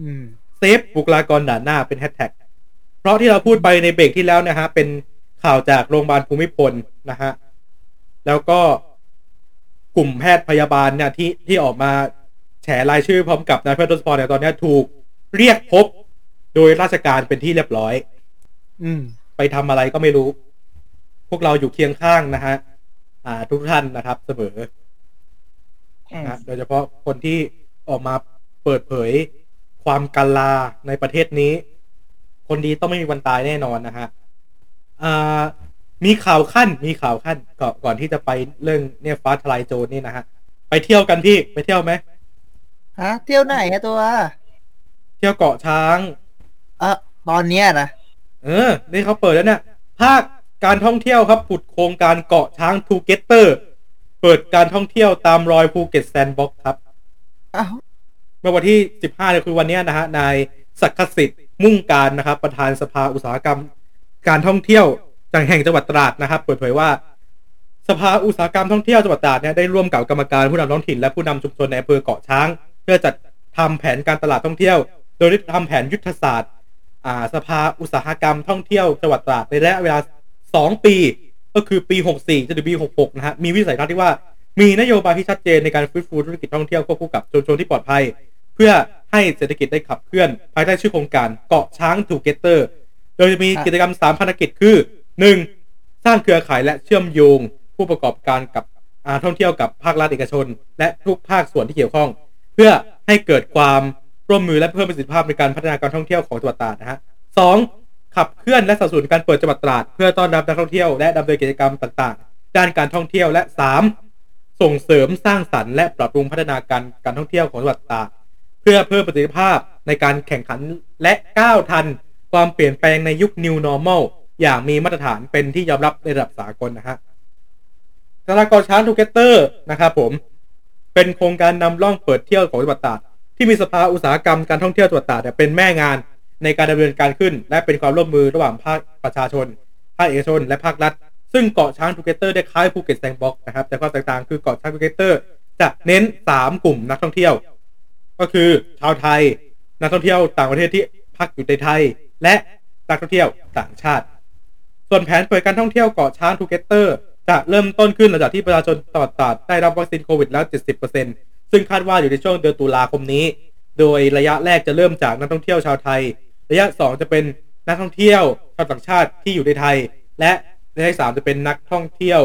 อืม save บุคลากรด่านหน้าเป็นแฮชแท็กเพราะที่เราพูดไปในเบรกที่แล้วนะฮะ เป็นข่าวจากโรงพยาบาลภูมิพลนะฮะ แล้วก็กลุ่มแพทย์พยาบาลเนี่ยที่ที่ออกมา แฉรายชื่อพร้อมกับนายแพทย์ทศพรเนี่ยตอนเนี้ยถูกเรียกพบ โดยราชการเป็นที่เรียบร้อย อืม ไปทำอะไรก็ไม่รู้ พวกเราอยู่เคียงข้างนะฮะอ่า ทุกท่านนะครับ เสมออืมนะโดยเฉพาะคนที่ออกมาเปิดเผยความกาลาในประเทศนี้ คนดีต้องไม่มีวันตายแน่นอนนะฮะอ่ามีข่าวคั่น มีข่าวคั่นก่อนก่อนที่จะไปเรื่องเนี่ยฟ้าทะลายโจรนี่นะฮะ ไปเที่ยวกันพี่ ไปเที่ยวไหม ฮะ เที่ยวไหนฮะตัวเที่ยวเกาะช้าง อ่าตอนเนี้ยนะเออ นี่เขาเปิดแล้วเนี่ยภาคการท่องเที่ยวครับผุดโครงการเกาะช้าง Together เปิดการท่องเที่ยวตามรอยภูเก็ตแซนด์บ็อกซ์ครับ อ้าวเมื่อวันที่ 15เนี่ยคือวันเนี้ยนะฮะ นายศักดิ์สิทธิ์มุ่งการนะครับ ประธานสภาอุตสาหกรรม การท่องเที่ยวจากแห่งจังหวัดตราดนะครับ เปิดเผยว่า สภาอุตสาหกรรมท่องเที่ยวจังหวัดตราดเนี่ยได้ร่วมกับกรรมการผู้นำท้องถิ่นและผู้นำชุมชนในอำเภอเกาะช้าง เพื่อจัดทำแผนการตลาดท่องเที่ยว โดยได้ทำแผนยุทธศาสตร์สภาอุตสาหกรรมท่องเที่ยวจังหวัดตราดในระยะเวลา 2 ปี ก็คือปี 64จนถึงปี 66 นะฮะ มีวิสัยทัศน์ที่ว่ามีนโยบายที่ชัดเจนในการฟื้นฟูธุรกิจท่องเที่ยวควบคู่กับชุมชนที่ปลอดภัย เพื่อให้เศรษฐกิจได้ขับเคลื่อน ภายใต้ชื่อโครงการเกาะช้าง Together โดยจะมีกิจกรรม3ภารกิจคือ 1. สร้างเครือข่ายและเชื่อมโยง ผู้ประกอบการกับท่องเที่ยวกับภาครัฐเอกชน และทุกภาคส่วนที่เกี่ยวข้อง เพื่อให้เกิดความร่วมมือและเพิ่มประสิทธิภาพในการพัฒนาการท่องเที่ยวของจังหวัดตราดนะฮะสองขับเคลื่อนและสนับสนุนการเปิดจังหวัดตราดเพื่อต้อนรับนักท่องเที่ยวและดำเนินกิจกรรมต่างๆ ด้านการท่องเที่ยวและสามส่งเสริมสร้างสรรค์และปรับปรุงพัฒนาการการท่องเที่ยวของจังหวัดตราดเพื่อเพิ่มประสิทธิภาพในการแข่งขันและก้าวทัน ความเปลี่ยนแปลงในยุค New Normal อย่างมีมาตรฐานเป็นที่ยอมรับในระดับสากลนะฮะสำหรับเกาะช้าง Together นะครับผม เป็นโครงการนำร่องเปิดเที่ยวของจังหวัดตราดที่มีสภาอุตสาหกรรมการท่องเที่ยวจังหวัดตราดเนี่ยเป็นแม่งานในการดำเนินการขึ้น และเป็นความร่วมมือระหว่างภาคประชาชน ภาคเอกชน และภาครัฐ ซึ่งเกาะช้าง Together ได้คล้ายภูเก็ตแซนด์บ็อกซ์นะครับ แต่ความแตกต่างคือเกาะช้าง Together จะเน้น 3 กลุ่มนักท่องเที่ยว ก็คือชาวไทย นักท่องเที่ยวต่างประเทศที่พักอยู่ในไทย และนักท่องเที่ยวต่างชาติ ส่วนแผนเปิดการท่องเที่ยวเกาะช้าง Together จะเริ่มต้นขึ้นหลังจากที่ประชาชนตลอดตราดได้รับวัคซีนโควิดแล้ว 70%ซึ่งคาดว่าอยู่ในช่วงเดือนตุลาคมนี้ โดยระยะแรกจะเริ่มจากนักท่องเที่ยวชาวไทย ระยะ 2 จะเป็นนักท่องเที่ยวชาวต่างชาติที่อยู่ในไทย และระยะที่3จะเป็นนักท่องเที่ยว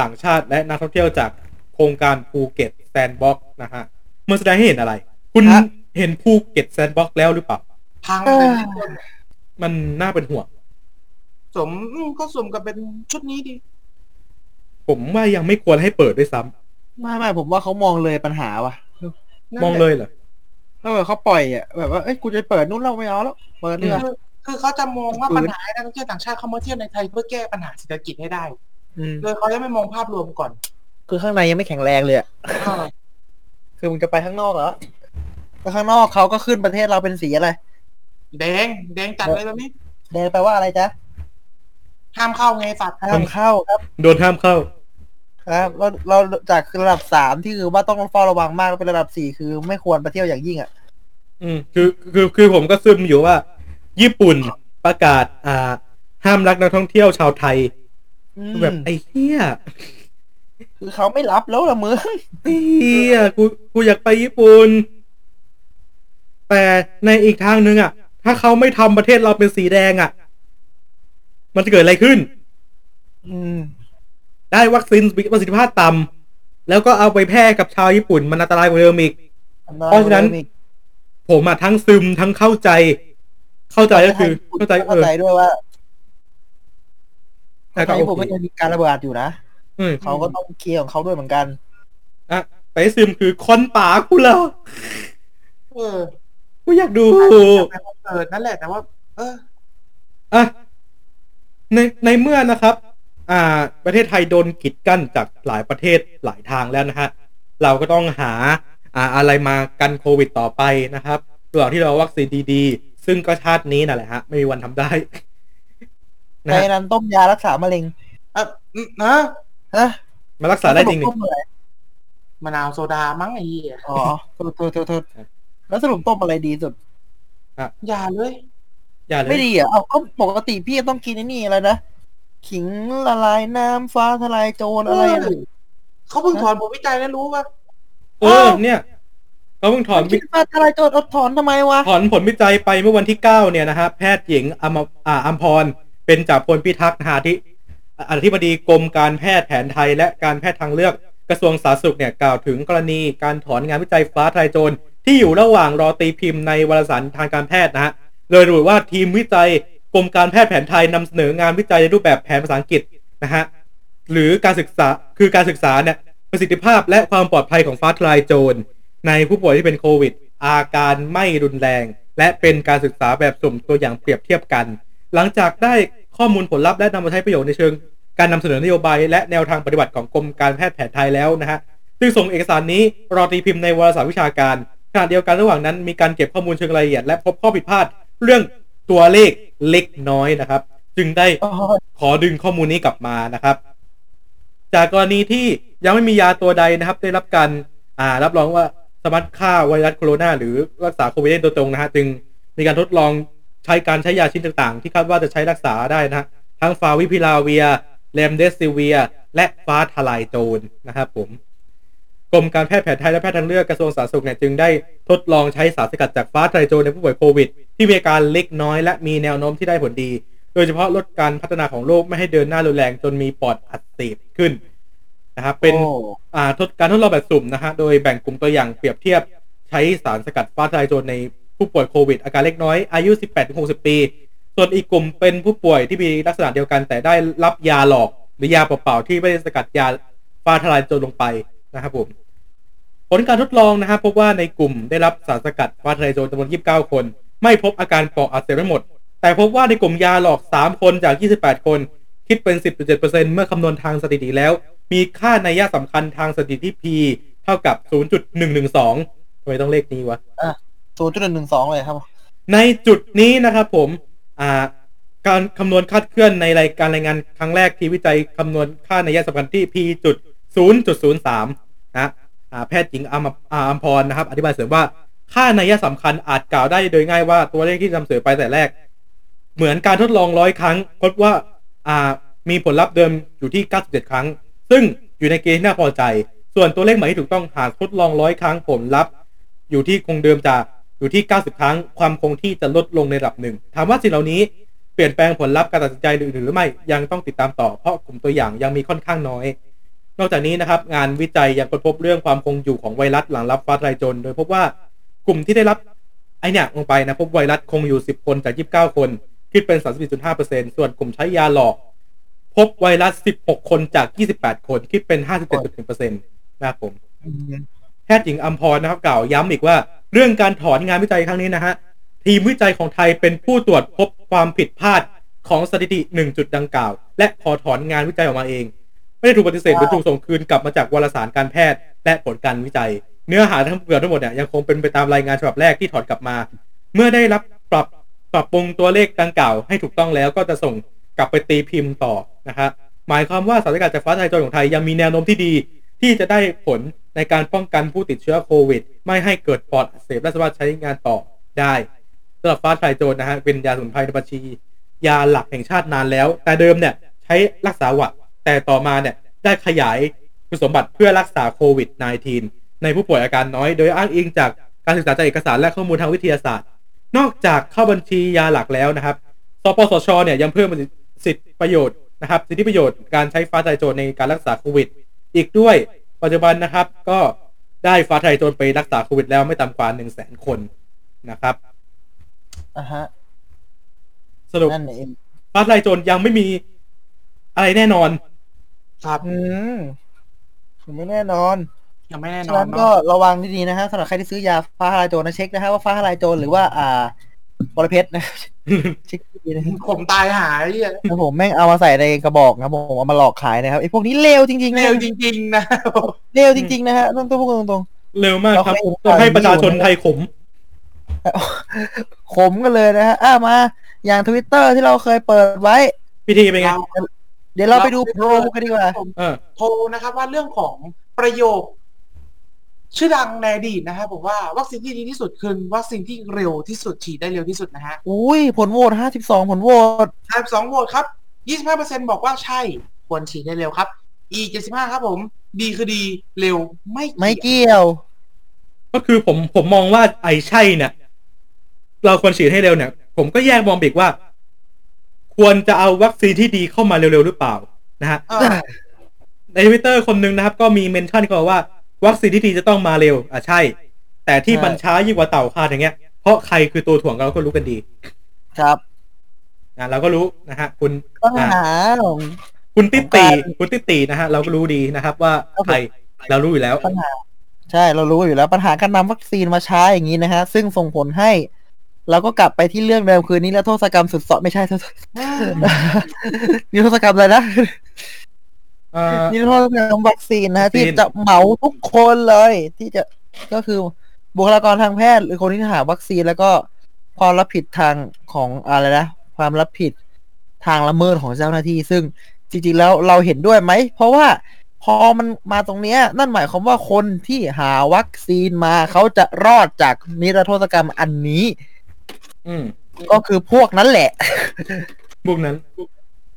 ต่างชาติ และนักท่องเที่ยวจากโครงการภูเก็ตแซนด์บ็อกซ์นะฮะมันแสดงให้เห็นอะไร คุณฮะเห็นภูเก็ตแซนด์บ็อกซ์แล้วหรือเปล่าพังเอไปอทุกคนมันน่าเป็นห่วงสมอืมก็สมกับเป็นชุดนี้ดี ผมว่ายังไม่ควรให้เปิดด้วยซ้ำไม่ไม่ผมว่าเขามองเลยปัญหาว่ะมองเลยเหรอถ้าแบบเขาปล่อยอะแบบว่าเอ้ยกูจะเปิดนู่นเราไม่เอาแล้วเปิดเนื้อคือคือเขาจะมองว่าปัญหาให้นักท่องเที่ยวต่างชาติเข้ามาเที่ยวในไทยเพื่อแก้ปัญหาเศรษฐกิจให้ได้อืมโดยเขาจะไม่มองภาพรวมก่อน คือข้างในยังไม่แข็งแรงเลยอะอ้าวคือมึงจะไปข้างนอกเหรอแล้วข้างนอกเขาก็ขึ้นประเทศเราเป็นสีอะไรแดงแดงจัดเลยตอนนี้แดงแปลว่าอะไรจ๊ะห้ามเข้าไงสัตว์ห้ามเข้าครับโดนห้ามเข้า ครับเราเราจากระดับสามที่คือว่าต้องเฝ้าระวังมากแล้วเป็นระดับสี่คือไม่ควรไปเที่ยวอย่างยิ่งอะอืมคือคือคือผมก็ซึมอยู่ว่า ญี่ปุ่นประกาศ อ่า ห้ามรักนักท่องเที่ยวชาวไทยอืมแบบไอ้เหี้ยคือเขาไม่รับแล้วละมึงไอ้เหี้ยกูกูอยากไปญี่ปุ่นแต่ในอีกทางหนึ่งอะ ถ้าเขาไม่ทำประเทศเราเป็นสีแดงอะ มันจะเกิดอะไรขึ้น อืม ได้วัคซีนประสิทธิภาพต่ำแล้วก็เอาไปแพร่กับชาวญี่ปุ่นมันอันตรายกว่าเดิมอีก เพราะฉะนั้น ผมอะทั้งซึมทั้งเข้าใจ เข้าใจก็คือเข้าใจเอเข้าอใจด้วยว่าแต่ตก็อนโอนี้ผมเคก็ยังมีการระเบิดอยู่นะอืมเขาก็ต้องเคลียร์ของเขาด้วยเหมือนกันอะแต่ไอ้ซึมคือคอนป่ากูเหรอเออกูอยากดูไปคอนเสิร์ตนั่นแหละแต่ว่า เอออะในในเมื่อนะครับ อ่า ประเทศไทยโดนกีดกั้นจากหลายประเทศหลายทางแล้วนะฮะ เราก็ต้องหาอ่าอะไรมากันโควิดต่อไปนะครับระหว่างที่เราวัคซีนดีๆ ซึ่งก็ชาตินี้นั่นแหละฮะ ไม่มีวันทำได้นะในฮะนั้นต้มยารักษามะเร็งเอะอืมนะฮะมารักษาได้จริงสนี่ต้มอะไรมะนาวโซดามั้งไอ้เหี้ยอ๋อโทษโทษโทษโทษแล้วสรุปต้มอะไรดีสุดอย่าเลยอย่าเลไม่ยดีอะเอาก็ปกติพี่ต้องกินไอ้นี่อะไรนะ ขิงละลายน้ำฟ้าทลายโจรอะไรอะเออเขาเพิ่งถอนบทวิจัยแล้วรู้ว่าเออเนี่ยเขาเพิ่งถอนคิดฟ้าทลายโจรเอาถอนทำไมวะถอนผลวิจัยไปเมื่อวันที่9เนี่ยนะฮะแพทย์หญิงอมอ่าอัมพร เป็นจ่าพลพิทักษ์นะฮะที่อธิบดีกรมการแพทย์แผนไทย และการแพทย์ทางเลือกกระทรวงสาธารณสุขเนี่ยกล่าวถึงกรณีการถอนงานวิจัยฟ้าทลายโจรที่อยู่ระหว่างรอตีพิมพ์ในวารสารทางการแพทย์นะฮะโดยระบุว่าทีมวิจัย กรมการแพทย์แผนไทยนำเสนองานวิจัยในรูปแบบแผนภาษาอังกฤษนะฮะหรือการศึกษาคือการศึกษาเนี่ยประสิทธิภาพและความปลอดภัยของฟ้าทลายโจรในผู้ป่วยที่เป็นโควิด อาการไม่รุนแรง และเป็นการศึกษาแบบสุ่มตัวอย่างเปรียบเทียบกัน หลังจากได้ข้อมูลผลลัพธ์และนำมาใช้ประโยชน์ในเชิง การนำเสนอนโยบายและแนวทางปฏิบัติของกรมการแพทย์แผนไทยแล้วนะฮะซึ่งส่งเอกสารนี้รอตีพิมพ์ในวารสารวิชาการขณะเดียวกันระหว่างนั้นมีการเก็บข้อมูลเชิงรายละเอียดและพบข้อผิดพลาด เรื่อง ตัวเลขเล็กน้อยนะครับ จึงได้โอ้ยขอดึงข้อมูลนี้กลับมานะครับ จากกรณีที่ยังไม่มียาตัวใดนะครับ ได้รับการอ่ารับรองว่าสามารถฆ่าไวรัสโคโรนาหรือรักษาโควิดได้โดยตรงนะฮะจึงมีการทดลองใช้การใช้ยาชิ้นต่างๆ ที่คาดว่าจะใช้รักษาได้นะฮะทั้งฟาวิพิลาเวียเลมเดซิเวีย และฟ้าทลายโจรนะครับผมกรมการแพทย์แผนไทยและแพทย์ทางเลือกกระทรวงสาธารณสุขเนี่ยจึงได้ทดลองใช้สารสกัดจากฟ้าทลายโจรในผู้ป่วยโควิด ที่มีอาการเล็กน้อยและมีแนวโน้มที่ได้ผลดี โดยเฉพาะลดการพัฒนาของโรคไม่ให้เดินหน้ารุนแรงจนมีปอดอักเสบขึ้นนะครับเป็นโอ้อ่าทดการทดลองแบบสุ่มนะฮะโดยแบ่งกลุ่มตัวอย่างเปรียบเทียบใช้สารสกัดฟ้าทลายโจรในผู้ป่วยโควิด อาการเล็กน้อยอายุ 18-60 ปี ส่วนอีกกลุ่มเป็นผู้ป่วยที่มีลักษณะเดียวกันแต่ได้รับยาหลอกหรือยาเปล่าๆที่ไม่ได้สกัดยาฟ้าทลายโจรลงไปนะครับผมผลการทดลองนะครับพบว่าในกลุ่มได้รับสารสกัดฟ้าทลายโจรจำนวน 29 คน ไม่พบอาการปอดอักเสบทั้งหมด แต่พบว่าในกลุ่มยาหลอก 3 คนจาก 28 คน คิดเป็น 10.7%เมื่อคำนวณทางสถิติแล้ว มีค่านัยยะสำคัญทางสถิติที่ P เท่ากับ 0.112ทำไมต้องเลขนี้วะศูนย์จุดหนึ่งสองเลยครับ ในจุดนี้นะครับผม อ่า การคำนวณคาดเคลื่อนในรายการรายงานครั้งแรกที่วิจัยคำนวณค่านัยยะสำคัญที่ P จุด0.03 นะ อ่า แพทย์หญิงอามอ่าอัมพรนะครับ อธิบายเสริมว่า ค่านัยยะสำคัญอาจกล่าวได้โดยง่ายว่าตัวเลขที่นำเสนอไปแต่แรก เหมือนการทดลองร้อยครั้งพบว่าอ่ามีผลลัพธ์เดิมอยู่ที่ 97 ครั้ง ซึ่งอยู่ในเกณฑ์ที่น่าพอใจ ส่วนตัวเลขใหม่ที่ถูกต้องหากทดลองร้อยครั้งผลลัพธ์อยู่ที่คงเดิมจะอยู่ที่ 90 ครั้ง ความคงที่จะลดลงในระดับหนึ่ง ถามว่าสิ่งเหล่านี้เปลี่ยนแปลงผลลัพธ์การตัดสินใจหรือไม่ยังต้องติดตามต่อเพราะกลุ่มตัวอย่างยังมีค่อนข้างน้อย นอกจากนี้นะครับงานวิจัยยังค้นพบเรื่องความคงอยู่ของไวรัสหลังรับฟ้าทลายโจรโดยพบว่า ลุ่มที่ได้รับไอเนี่ยลงไปนะพบไวรัสคงอยู่ 10 คนจาก 29 คนคิดเป็น 34.5%ส่วนกลุ่มใช้ยาหลอก พบไวรัส 16 คนจาก 28 คนคิดเป็น 57.1%นะครับผมแพทย์หญิงอัมพรนะครับกล่าวย้ำอีกว่า เรื่องการถอนงานวิจัยครั้งนี้นะฮะทีมวิจัยของไทยเป็นผู้ตรวจพบความผิดพลาดของสถิติหนึ่งจุดดังกล่าว และขอถอนงานวิจัยออกมาเอง ไม่ได้ถูกปฏิเสธหรือถูกส่งคืนกลับมาจากวารสารการแพทย์ และผลการวิจัย เนื้อหาทั้งเกือบทั้งหมดเนี่ยยังคงเป็นไปตามรายงานฉบับแรกที่ถอนกลับมา เมื่อได้รับปรับปรับปรุงตัวเลขดังกล่าวให้ถูกต้องแล้วก็จะส่งกลับไปตีพิมพ์ต่อนะครับหมายความว่าสถานการณ์จากฟ้าทลายโจรของไทยยังมีแนวโน้มที่ดี ที่จะได้ผลในการป้องกันผู้ติดเชื้อโควิด ไม่ให้เกิดปอดอักเสบและสามารถใช้งานต่อได้สำหรับฟ้าทลายโจรนะฮะเป็นยาสมุนไพรในบัญชี ยาหลักแห่งชาตินานแล้ว แต่เดิมเนี่ยใช้รักษาหวัดแต่ต่อมาเนี่ยได้ขยายคุณสมบัติเพื่อรักษาโควิด -19 ในผู้ป่วยอาการน้อย โดยอ้างอิงจากการศึกษาจากเอกสารและข้อมูลทางวิทยาศาสตร์ นอกจากเข้าบัญชียาหลักแล้วนะครับ สปสชเนี่ยยังเพิ่มสิทธิประโยชน์นะครับสิทธิประโยชน์การใช้ฟ้าทลายโจรในการรักษาโควิด อีกด้วยปัจจุบันนะครับก็ได้ฟ้าทลายโจรไปรักษาโควิดแล้วไม่ต่ำกว่า1 0 0 0 0แสนคนนะครับอะฮะสรุปนั่นเองฟ้าทลายโจรยังไม่มีอะไรแน่นอน ครับอืมผมไม่แน่นอน ยังไม่แน่นฉะอนนั้นก็เนาะระวังดีๆนะฮะสำหรับใครที่ซื้อยาฟ้าทลายโจรนะเช็คนะฮะว่าฟ้าทลายโจรหรือว่า อ่าบริเพชรนะครับเช็คดีๆนะครับผมตายหายเหี้ยแล้วผมแม่งเอามาใส่ในกระบอกนะครับผมเอามาหลอกขายนะครับไอ้พวกนี้เลวจริงๆนะเร็วจริงๆนะเลวจริงๆนะฮะต้องต้องพูดกันตรง เร็วมากครับเราเคย ต้องให้ประชาชนไทยขม ๆขมกันเลยนะฮะอ่ามาอย่างทวิตเตอร์ที่เราเคยเปิดไว้ พิธีเป็นไงเราเดี๋ยวเราไปดูโปรกันดีกว่าผมเออ โทรนะครับว่าเรื่องของประโยค ชื่อดังในอดีตนะครับผมว่าวัคซีนที่ดีที่สุดคือวัคซีนที่เร็วที่สุดฉีดได้เร็วที่สุดนะฮะอุ้ยผลโหวต52ผลโหวต52โหวตครับ25%บอกว่าใช่ควรฉีดได้เร็วครับ อี75ครับผม ดีคือดีเร็วไม่ไม่เกี่ยวเกี่ยว ก็คือผมผมมองว่าไอ้ใช่เนี่ยเราควรฉีดให้เร็วเนี่ย ผมก็แยกมองอีกว่า ควรจะเอาวัคซีนที่ดีเข้ามาเร็วๆหรือเปล่านะฮะเออในทวิตเตอร์คนหนึ่งนะครับ ก็มีเมนชั่นเข้ามาว่า วัคซีนที่ดีจะต้องมาเร็วอะใช่ แต่ที่ใช่มันช้ายิ่งกว่าเต่าคาดอย่างเงี้ย เพราะใครคือตัวถ่วงเราก็รู้กันดี ครับนะเราก็รู้นะฮะ คุณปัญอะหาของคุณติ๊ตีของการคุณติ๊ตีนะฮะ เราก็รู้ดีนะครับ ว่าครับผมใครเรารู้อยู่แล้วปัญหาใช่เรารู้อยู่แล้วปัญหาการนำวัคซีนมาใช้อย่างนี้นะฮะ ซึ่งส่งผลให้ เราก็กลับไปที่เรื่องเดิมคือนิรโทษกรรมสุดเสาะไม่ใช่โทษนิรโทษกรรมอะไรนะเอ่อ นิรโทษกรรมวัคซีนนะวัคซีนที่จะเหมาทุกคนเลย ที่จะก็คือบุคลากรทางแพทย์ หรือคนที่หาวัคซีนแล้วก็ความรับผิดทางของอะไรนะความรับผิดทางละเมิดของเจ้าหน้าที่ ซึ่งจริงๆแล้วเราเห็นด้วยไหม เพราะว่าพอมันมาตรงเนี้ย นั่นหมายความว่าคนที่หาวัคซีนมาเขาจะรอดจากนิรโทษกรรมอันนี้ อืมก็คือพวกนั้นแหละ พวกนั้น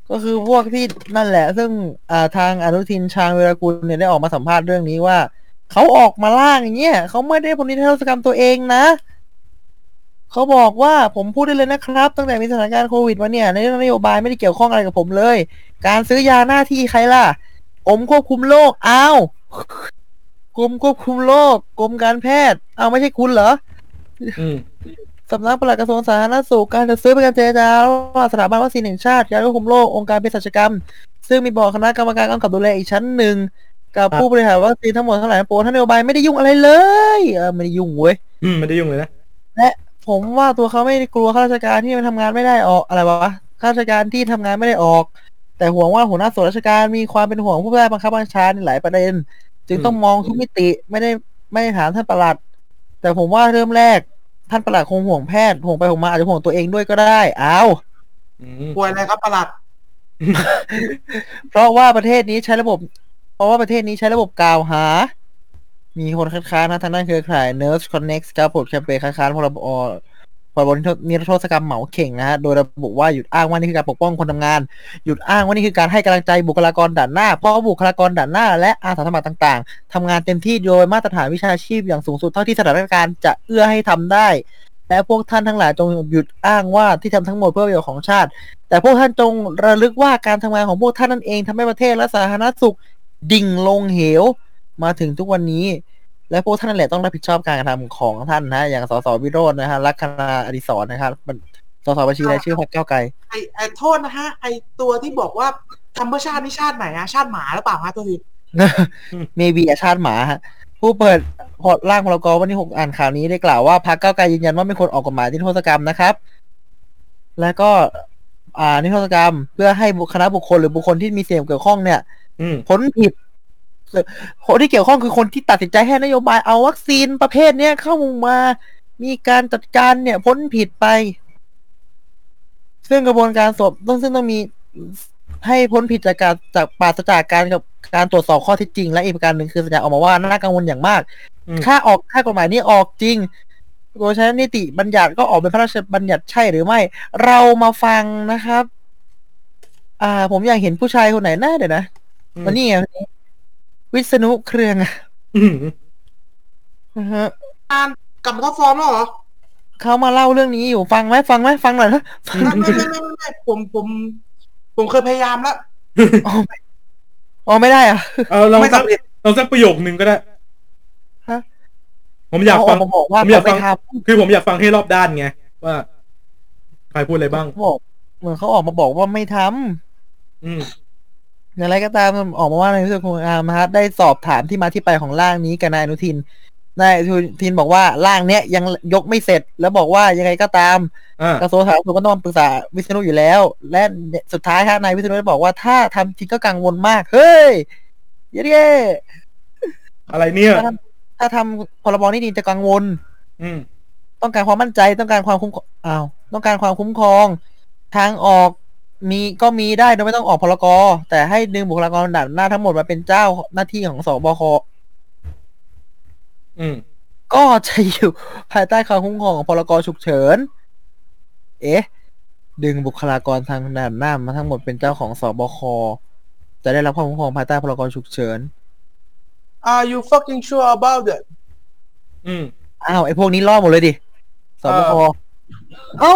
ก็คือพวกที่นั่นแหละ ซึ่งอ่าทางอนุทินชาญเวรกุลเนี่ยได้ออกมาสัมภาษณ์เรื่องนี้ว่า เขาออกมาล่างอย่างเงี้ยเขาไม่ได้ผลนิรโทษกรรมตัวเองนะเขาบอกว่าผมพูดได้เลยนะครับ ตั้งแต่มีสถานการณ์โควิดมาเนี่ย ในเรื่องนโยบายไม่ได้เกี่ยวข้องอะไรกับผมเลย การซื้อยาหน้าที่ใครล่ะกรมควบคุมโรคอ้าวกรมควบคุมโรคกรมการแพทย์ เอาไม่ใช่คุณเหรออืม สำนักปลัดกระทรวงสาธารณสุขการจัดซื้อเป็นการเจรจาระหว่างสถาบันวัคซีนแห่งชาติยาควบคุมโรคองค์การเภสัชกรรม ซึ่งมีบอร์ดคณะกรรมการกำกับดูแลอีกชั้นหนึ่งกับครับผู้บริหารวัคซีนทั้งหมดทั้งหลายทั้งปวงท่านนโยบายไม่ได้ยุ่งอะไรเลยเออไม่ได้ยุ่งเว้ยอืมไม่ได้ยุ่งเลยนะผมว่าตัวเขาไม่ได้กลัวข้าราชการที่มันทำงานไม่ได้ออกอะไรวะข้าราชการที่ทำงานไม่ได้ออก แต่ห่วงว่าหัวหน้าส่วนราชการมีความเป็นห่วงผู้ใต้บังคับบัญชาในหลายประเด็น จึงต้องมองทุกมิติไม่ได้ไม่ได้ถามท่านประหลัด แต่ผมว่าเริ่มแรก ท่านประหลัดคงห่วงแพทย์ห่วงไปห่วงมาอาจจะห่วงตัวเองด้วยก็ได้อ้าวอืมป่วยอะไรครับประหลัด เพราะว่าประเทศนี้ใช้ระบบ เพราะว่าประเทศนี้ใช้ระบบกล่าวหา มีคนคัดค้านนะทางด้านเครือข่าย Nurse Connect ครับผมแคมเปญคัดค้านพรบ พรบนิรโทษกรรมเหมาเข่งนะฮะ โดยระบุว่าหยุดอ้างว่านี่คือการปกป้องคนทำงาน หยุดอ้างว่านี่คือการให้กำลังใจบุคลากรด่านหน้า เพราะว่าบุคลากรด่านหน้า และอาสาสมัครต่าง ๆทำงานเต็มที่โดยมาตรฐานวิชาชีพอย่างสูงสุดเท่าที่สถานการณ์จะเอื้อให้ทำได้ และพวกท่านทั้งหลายจงหยุดอ้างว่าที่ทำทั้งหมดเพื่อประโยชน์ของชาติ แต่พวกท่านจงระลึกว่าการทำงานของพวกท่านนั่นเองทำให้ประเทศและสาธารณสุขดิ่งลงเหว มาถึงทุกวันนี้ และพวกท่านนั่นแหละต้องรับผิดชอบการกระทำของท่านนะอย่างสสวิโรจน์นะฮะลัคนาอดิศรนะครับสสบัญชีรายชื่อพรรคก้าวไกลไอไอโทษนะฮะไอตัวที่บอกว่าทำเพื่อชาตินี่ชาติไหนอะชาติหมาหรือเปล่าฮะตัวทีเมบีอาชาติหมาฮะผู้เปิดพอร์ตร่างพรกวันที่หกอ่านข่าวนี้ได้กล่าวว่าพรรคก้าวไกลยืนยันว่าไม่ควรออกกฎหมายนิรโทษกรรมนะครับ แล้วก็อ่านิรโทษกรรมเพื่อให้บุคคณะบุคคลหรือบุคคลที่มีเสี่ยงเกี่ยวข้องเนี่ยอืมพ้นผิด คนที่เกี่ยวข้องคือคนที่ตัดสินใจให้นโยบายเอาวัคซีนประเภทเนี้ยเข้ามา มีการจัดการเนี่ยพ้นผิดไป ซึ่งกระบวนการสอบต้องซึ่งต้องมีให้พ้นผิดจากการจากปราศจากการกับการตรวจสอบข้อเท็จจริง และอีกประการหนึ่งคือสัญญาออกมาว่าน่ากังวลอย่างมากอืมถ้าออกถ้ากฎหมายนี้ออกจริงโดยใช้นิติบัญญัติก็ออกเป็นพระราชบัญญัติใช่หรือไม่ เรามาฟังนะครับ อ่า ผมอยากเห็นผู้ชายคนไหนหน้าเดี๋ยวนะอืมวันนี้ไง วันนี้วิษณุเครืองอะอืมนะฮะการกลับมาท็อปฟอร์มแล้วเหรอเขามาเล่าเรื่องนี้อยู่ฟังไหมฟังไหมฟังหน่อยนะไม่ไม่ไม่ไม่ไม่ผมผม ผมเคยพยายามแล้วอ๋อไม่ได้อะเอาลองไม่สักสำเร็จลองสักประโยคนึงก็ได้ฮะผมอยากฟังเขมาบอกว่าผมอยากฟังเขไปทคือผมอยากฟังให้รอบด้านไงว่าใครพูดอะไรบ้างำเขาบอกเหมือนเขาออกมาบอกว่าไม่ทำอืม อย่างไรก็ตามออกมาว่าในที่สุดคุณอาร์มฮัทได้สอบถามที่มาที่ไปของร่างนี้กับนายอนุทินนายอนุทินบอกว่าร่างเนี้ยยังยกไม่เสร็จ แล้วบอกว่ายังไงก็ตามอ่ากระทรวงสาธารณสุขก็ต้องปรึกษาวิษณุอยู่แล้ว และสุดท้ายฮะนายวิษณุได้บอกว่าถ้าทำจริงก็กังวลมาก เฮ้ยเย้อะไรเนี่ย ถ้าทำถ้าทำพรบนี้ดีจะกังวล อืมต้องการความมั่นใจต้องการความคุ้มครองอ้าวต้องการความคุ้มครอง ทางออก มีก็มีได้โดยไม่ต้องออกพรกแต่ให้ดึงบุคลากรด่านหน้าทั้งหมดมาเป็นเจ้าหน้าที่ของสบคอืม ก็จะอยู่ภายใต้ความคุ้มครองของพรกฉุกเฉิน เอ๊ะ ดึงบุคลากรทางด่านหน้ามาทั้งหมดเป็นเจ้าของสบคจะได้รับความคุ้มครองภายใต้พรกฉุกเฉิน Are you fucking sure about it อืม อ้าวไอ้พวกนี้รอดหมดเลยดิสบคเอ้า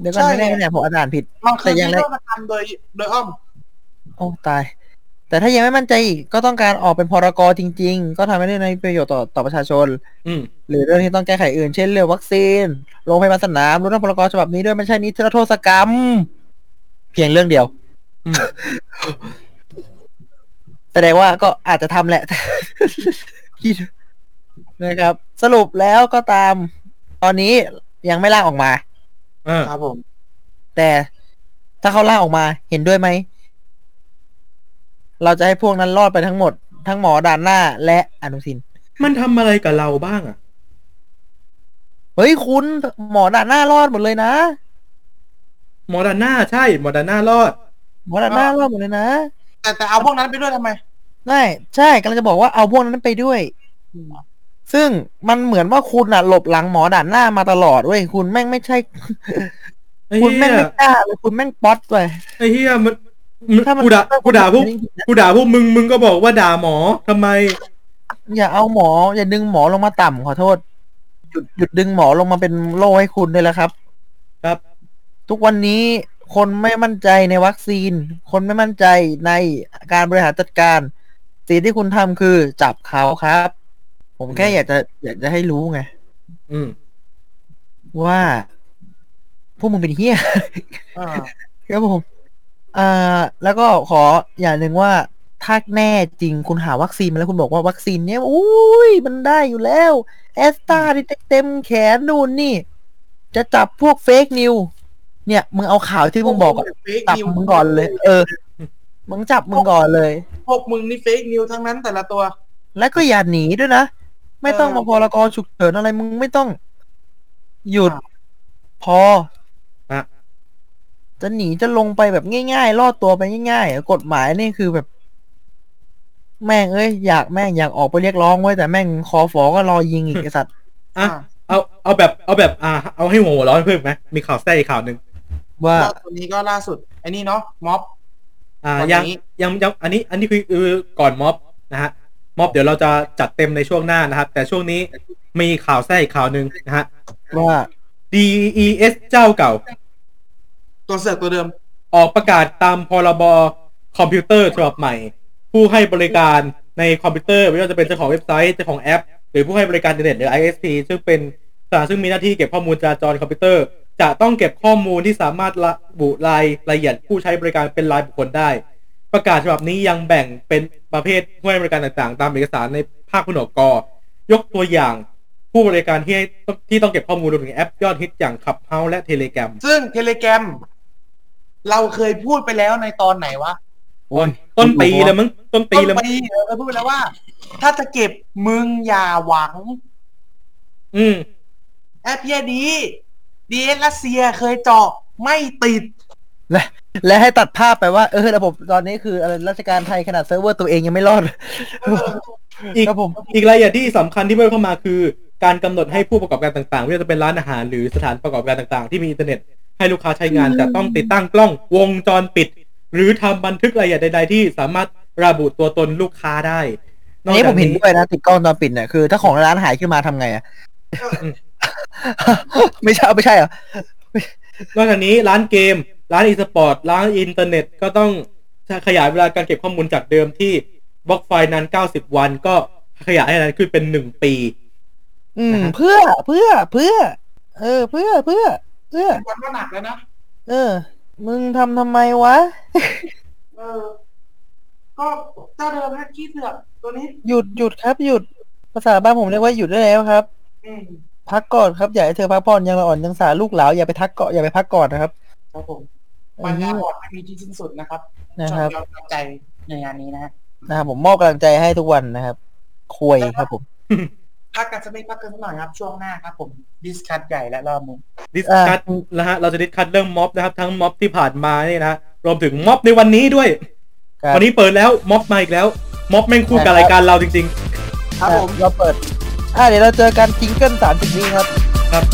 เดี๋ยวก่อนใช่ไม่ได้ไม่ได้ผมอ่านผิด มันคือแต่ยังที่ไงว่ามาทำโดยโดยอ้อม โอ้ตาย แต่ถ้ายังไม่มั่นใจอีกก็ต้องการออกเป็นพรกจริง ๆ ก็ทำให้ได้ในประโยชน์ต่อต่อประชาชน อืม หรือเรื่องที่ต้องแก้ไขอื่นเช่นเรื่องวัคซีนโรงพยาบาลสนามรวมทั้งพรกฉบับนี้ด้วยไม่ใช่นิรโทษกรรม เพียงเรื่องเดียวอืม แสดงว่าก็อาจจะทำแหละคิดนะครับ สรุปแล้วก็ตามตตอนนี้ยังไม่ล่างออกมา เออครับผม แต่ถ้าเขาล่างออกมาเห็นด้วยไหม เราจะให้พวกนั้นรอดไปทั้งหมด ทั้งหมอด่านหน้าและอนุสิน มันทำอะไรกับเราบ้างอะ เฮ้ยคุณหมอด่านหน้ารอดหมดเลยนะ หมอดาน่าใช่ หมอดาน่ารอด หมอด่านหน้ารอดหมดเลยนะแต่แต่เอาพวกนั้นไปด้วยทำไม ใช่ใช่กำลังจะบอกว่าเอาพวกนั้นไปด้วย ซึ่งมันเหมือนว่าคุณอะหลบหลังหมอด่านหน้ามาตลอดเว้ยคุณแม่งไม่ใช่ไอ้คุณเหี้แม่งยไม่กล้าเลยคุณแม่งป๊อตไปไอ้เหี้ยมันมันถ้ามันกูด่ากูด่าพวกกูด่าพวกมึงมึงก็บอกว่าด่าหมอทำไม อย่าเอาหมอ อย่าดึงหมอลงมาต่ำขอโทษ หยุดหยุดดึงหมอลงมาเป็นโล่ให้คุณได้แล้วครับ ครับ ทุกวันนี้คนไม่มั่นใจในวัคซีน คนไม่มั่นใจในการบริหารจัดการ สิ่งที่คุณทำคือจับเขาครับ ผมแค่อยากจะอยากจะให้รู้ไงอืม ว่าพวกมึงเป็นเฮี้ยอ่าครับผมอ่าแล้วก็ขออย่างหนึ่งว่าถ้าแน่จริงคุณหาวัคซีนมาแล้วคุณบอกว่าวัคซีนเนี้ยอุ้ยมันได้อยู่แล้ว แอสตราดิเต็มแขนนู่นนี่ จะจับพวก fake news เนี่ย มึงเอาข่าวที่มึงบอกอะ fake จับ news มึงก่อนเลย เออ มึงจับมึงก่อนเลย พวกมึงนี่ fake news ทั้งนั้นแต่ละตัว แล้วก็อย่าหนีด้วยนะ ไม่ต้องเออมาพรกฉุกเฉินอะไรมึงไม่ต้อง หยุดอะพออะจะหนีจะลงไปแบบง่ายๆรอดตัวไปง่ายๆอะกฎหมายนี่คือแบบ แม่งเอ้ยอยากแม่งอยากออกไปเรียกร้องไว้แต่แม่งคอฝอก็รอยิงอีกไอสัตว์อะเอาเอาแบบเอาแบบ อ่า เอาให้หัวร้อนเพิ่มไหมมีข่าวแทรกอีกข่าวหนึ่งว่าก็ตัวนี้ก็ล่าสุดไอ้นี่เนาะม็อบอ่าวันยังนี้ยังยังอันนี้ อันนี้คือคือก่อนม็อบนะฮะ ม็อบเดี๋ยวเราจะจัดเต็มในช่วงหน้านะครับ แต่ช่วงนี้มีข่าวแทรกอีกข่าวหนึ่งนะฮะว่า DES เจ้าเก่า ตัวเสือกตัวเดิม ออกประกาศตามพรบคอมพิวเตอร์ฉบับใหม่ ผู้ให้บริการในคอมพิวเตอร์ไม่ว่าจะเป็นเจ้าของเว็บไซต์เจ้าของแอป หรือผู้ให้บริการอินเทอร์เน็ตหรือ ISP ซึ่งเป็นสถานซึ่งมีหน้าที่เก็บข้อมูลจราจรคอมพิวเตอร์ จะต้องเก็บข้อมูลที่สามารถระบุรายละเอียดผู้ใช้บริการเป็นรายบุคคลได้ ประกาศฉบับนี้ยังแบ่งเป็นประเภทผู้ให้บริการต่างๆ ตามเอกสารในภาคผนวกกยกตัวอย่างผู้บริการที่ให้ที่ต้องเก็บข้อมูลรวมถึงแอปยอดฮิตอย่าง Clubhouse และเทเลแกรมซึ่งเทเลแกรมเราเคยพูดไปแล้วในตอนไหนวะโอ้ยต้นปีเลยมั้งต้นปีต้นเลยมั้งปีเออเราพูดไปแล้วว่า ถ้าจะเก็บมึงอย่าหวัง อืมแอปเพียดีดีเอสรัสเซียเคยเจาะไม่ติดและ และให้ตัดภาพไปว่า เออระบบตอนนี้คืออะไรราชการไทยขนาดเซิร์ฟเวอร์ตัวเองยังไม่รอด อีกครับผม อีกรายละเอียดที่สำคัญที่เพิ่มเข้ามาคือ การกำหนดให้ผู้ประกอบการต่างๆไม่ว่าจะเป็นร้านอาหารหรือสถานประกอบการต่างๆ ที่มีอินเทอร์เน็ต ให้ลูกค้าใช้งานจะต้องติดตั้งกล้องวงจรปิด หรือทำบันทึกรายละเอียดใด ๆ ที่สามารถระบุตัวตนลูกค้าได้อันนี้ผมเห็นด้วยนะติดกล้องวงจรปิดเนี่ยคือถ้าของในร้านหายขึ้นมาทำไงอะไม่ใช่ไม่ใช่เหรอ นอกจากนี้ร้านเกม ร้านอีสปอร์ต ร้านอินเทอร์เน็ต ก็ต้องขยายเวลาการเก็บข้อมูลจากเดิมที่ log file นั้น 90 วันก็ขยายให้นั้นขึ้นเป็น1ปี อืมนะฮะเพื่อเพื่อเพื่อ เออ เพื่อเพื่อ เพื่อวันก็หนักแล้วนะ เออ มึงทำทำไมวะ เออ ก็เจ้าเดิมนะขี้เสือกตัวนี้ หยุดหยุดครับ หยุด ภาษาบ้านผมเรียกว่าหยุดได้แล้วครับ อืม พักก่อนครับอย่าให้เธอพักผ่อนยังละอ่อนยังสาลูกหลาวอย่าไปทักเกาะอย่าไปพักก่อนนะครับครับผมปัญญาอ่อนไม่มีที่สิ้นสุดนะครับนะครับยอมรับใจในงานนี้นะฮะนะครับผมมอบกำลังใจให้ทุกวันนะครับคุยครับผมพักกันสักนิดพักกันสักหน่อยครับ ช่วงหน้าครับผม discuss ใหญ่และรอบนึง discuss นะฮะเราจะ discuss เรื่องม็อบนะครับ ทั้งม็อบที่ผ่านมานี่นะฮะรวมถึงม็อบในวันนี้ด้วยครับวันนี้เปิดแล้วม็อบมาอีกแล้วม็อบแม่งคู่กับรายการเราจริงครับผมเราเปิด อ่าเดี๋ยวเราเจอกันจิงเกิลสามสิบวิครับครับ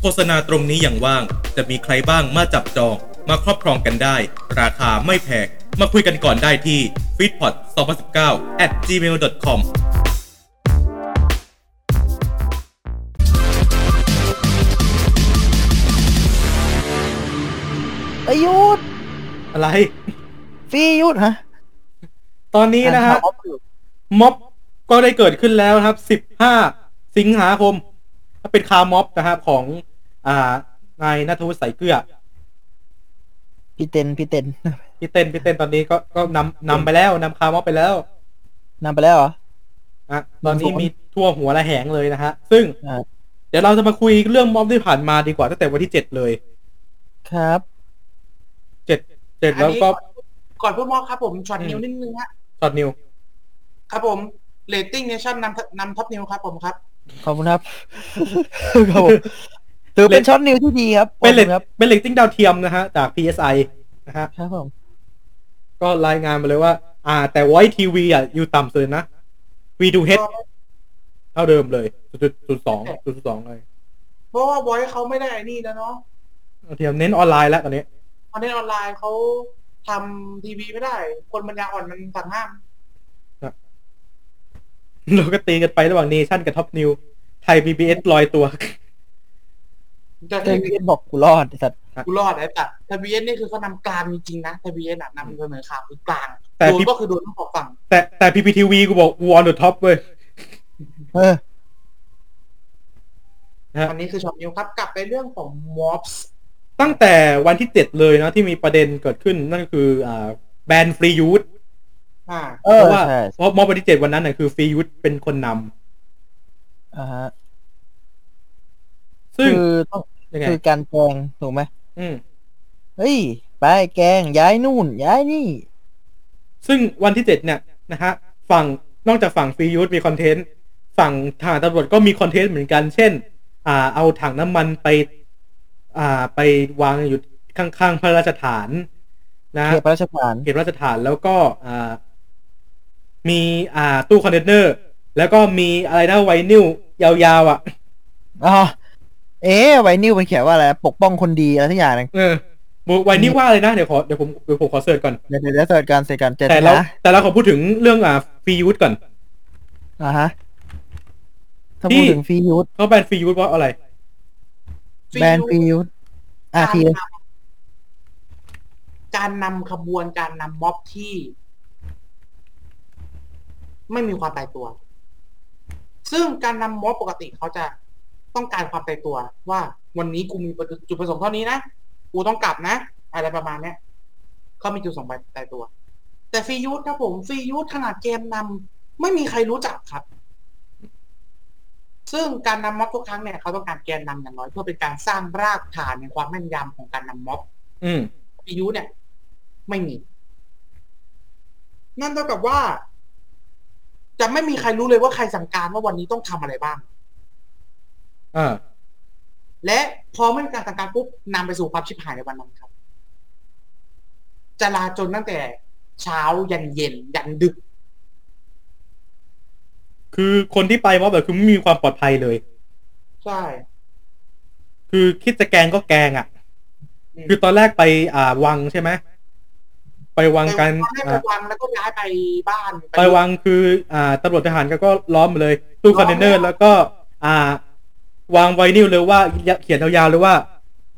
โฆษณาตรงนี้อย่างว่าง จะมีใครบ้างมาจับจอง มาครอบครองกันได้ ราคาไม่แพงมาคุยกันก่อนได้ที่ f e e d p o t 2019 at gmail.com ไอยหยุดอะไรฟรีหยุดฮะตอนนี้นะฮะม็อบก็ได้เกิดขึ้นแล้วนะครับ 15 สิงหาคม เป็นคาร์ม็อบนะครับของ อ่านายณัฐวุฒิใสยเกื้อ พี่เต้นพี่เต้นพี่เต้นพี่เต้นตอนนี้ก็ก็นำนำไปแล้วนำ car mob ไปแล้วนำไปแล้วเหรอ อะตอนนี้มีทั่วหัวระแหงเลยนะฮะ ซึ่ง อ่า เดี๋ยวเราจะมาคุยเรื่องม็อบที่ผ่านมาดีกว่าตั้งแต่วันที่เจ็ดเลย ครับ เจ็ดเจ็ดอันแล้วนี้ก็ก่อนพูดมอครับผม short อืม news นิดนึงฮะ short news ครับผมเรตติ้งเนชั่นนำนำ Top News ครับผมครับ ขอบคุณครับครับผมถือเป็น short news ที่ดีครับ เป็นเลขตอบคุณครับเป็นเรตติ้งดาวเทียมนะฮะ จาก PSI นะฮะครับผมก็รายงานมาเลยว่า อ่า แต่ Voice TV อะ อยู่ต่ำสุดเลยนะ V ดู H เท่าเดิมเลยจุดจุดสองจุดสองเลย เพราะว่า Voice เขาไม่ได้ไอ้นี่แล้วเนาะดาวเทียมเน้นออนไลน์แล้วตอนนี้ค อนเทนต์ออนไลน์เขาทำทีวีไม่ได้ คนปัญญาอ่อนมันสั่งห้ามเราก็ตีกันไประหว่างเนชั่นกับ Top News ไทย PBS ลอยตัว แต่เต้นพี่บอกกูรอดไอ้สัตว์กูรอดไอ้แต่ทะเบียนนี่คือเขานำกลางจริงๆนะทะเบียนอะนำเสนอข่าวคือกลางแต่โดนพี่ก็คือโดนทั้งสองฝั่ง แต่แต่ PPTV กูบอกกู on the top เว้ยเออฮะอันนี้คือ short news ครับ กลับไปเรื่องของม็อบส์ ตั้งแต่วันที่เจ็ดเลยนะที่มีประเด็นเกิดขึ้นนั่นก็คืออ่าแบนฟรียูธอ่าเอเพอราะว่าใช่เพราะมอบวันที่เจ็ดวันนั้นน่ะคือฟรียูธเป็นคนนำอ่าฮะซึ่งคือต้องยังไงคือการแกงถูกไหมอืมเฮ้ย ไปแกงย้ายนู่น ย้ายนี่ ซึ่งวันที่เจ็ดเนี่ยนะฮะฝั่งนอกจากฝั่งฟรียูธมีคอนเทนต์ ฝั่งทหารตำรวจก็มีคอนเทนต์เหมือนกัน เช่น อ่า เอาถังน้ำมันไป อ่าไปวางอยู่ข้างๆพระราชฐาน นะเขตพระราชฐานเขตพระราชฐานแล้วก็อ่ามีอ่าตู้คอนเทนเนอร์ แล้วก็มีอะไรนะไวนิลยาวๆอะอ๋อเอ๊ะไวนิลมันเขียนว่าอะไรปกป้องคนดีอะไรทุกอย่างหนึงเออไวนิลว่าเลยนะเดี๋ยวขอเดี๋ยวผมเดี๋ยวผมขอ search ก่อนเดี๋ยวเดี๋ยวเดี๋ยว search การ search การเจอแต่เรานะแต่เราขอพูดถึงเรื่องอ่า Free Youth ก่อนอ่าฮะถ้าที่พูดถึงฟรียูธเขาแบนฟรียูธเพราะอะไร แบนฟรียูธอะทีเลยการนำขบวนการนำม็อบที่ ไม่มีความตายตัว ซึ่งการนำม็อบปกติเขาจะต้องการความตายตัว ว่าวันนี้กูมีจุดประสงค์เท่านี้นะกูต้องกลับนะ อะไรประมาณเนี้ยเขามีจุดประสงค์ตายตัว แต่ฟรียูธครับผมฟรียูธขนาดเกมนำไม่มีใครรู้จักครับ ซึ่งการนำม็อบทุกครั้งเนี่ยเขาต้องการแกนนำอย่างน้อยเพื่อเป็นการสร้างรากฐานในความแม่นยำของการนำม็อบอืมอายุเนี่ย ไม่มี นั่นเท่ากับว่า จะไม่มีใครรู้เลยว่าใครสั่งการว่าวันนี้ต้องทำอะไรบ้าง อ่าและพอไม่มีการสั่งการปุ๊บนำไปสู่ความชิบหายในวันนั้นครับจลาจลตั้งแต่เช้ายันเย็น ยันดึก คือคนที่ไปม็อบแบบคือไม่มีความปลอดภัยเลย ใช่ คือคิดจะแกงก็แกงอะอืมคือตอนแรกไปอ่าวังใช่ไหมไปวังกันให้ไปอ่าวังแล้วก็ย้ายไปบ้าน ไปวังคือ อ่าตำรวจทหารก็ก็ล้อมมาเลย ตู้คอนเทนเนอร์แล้วก็ อ่า วางไวนิลเลยว่าเขียนยาวๆเลยว่า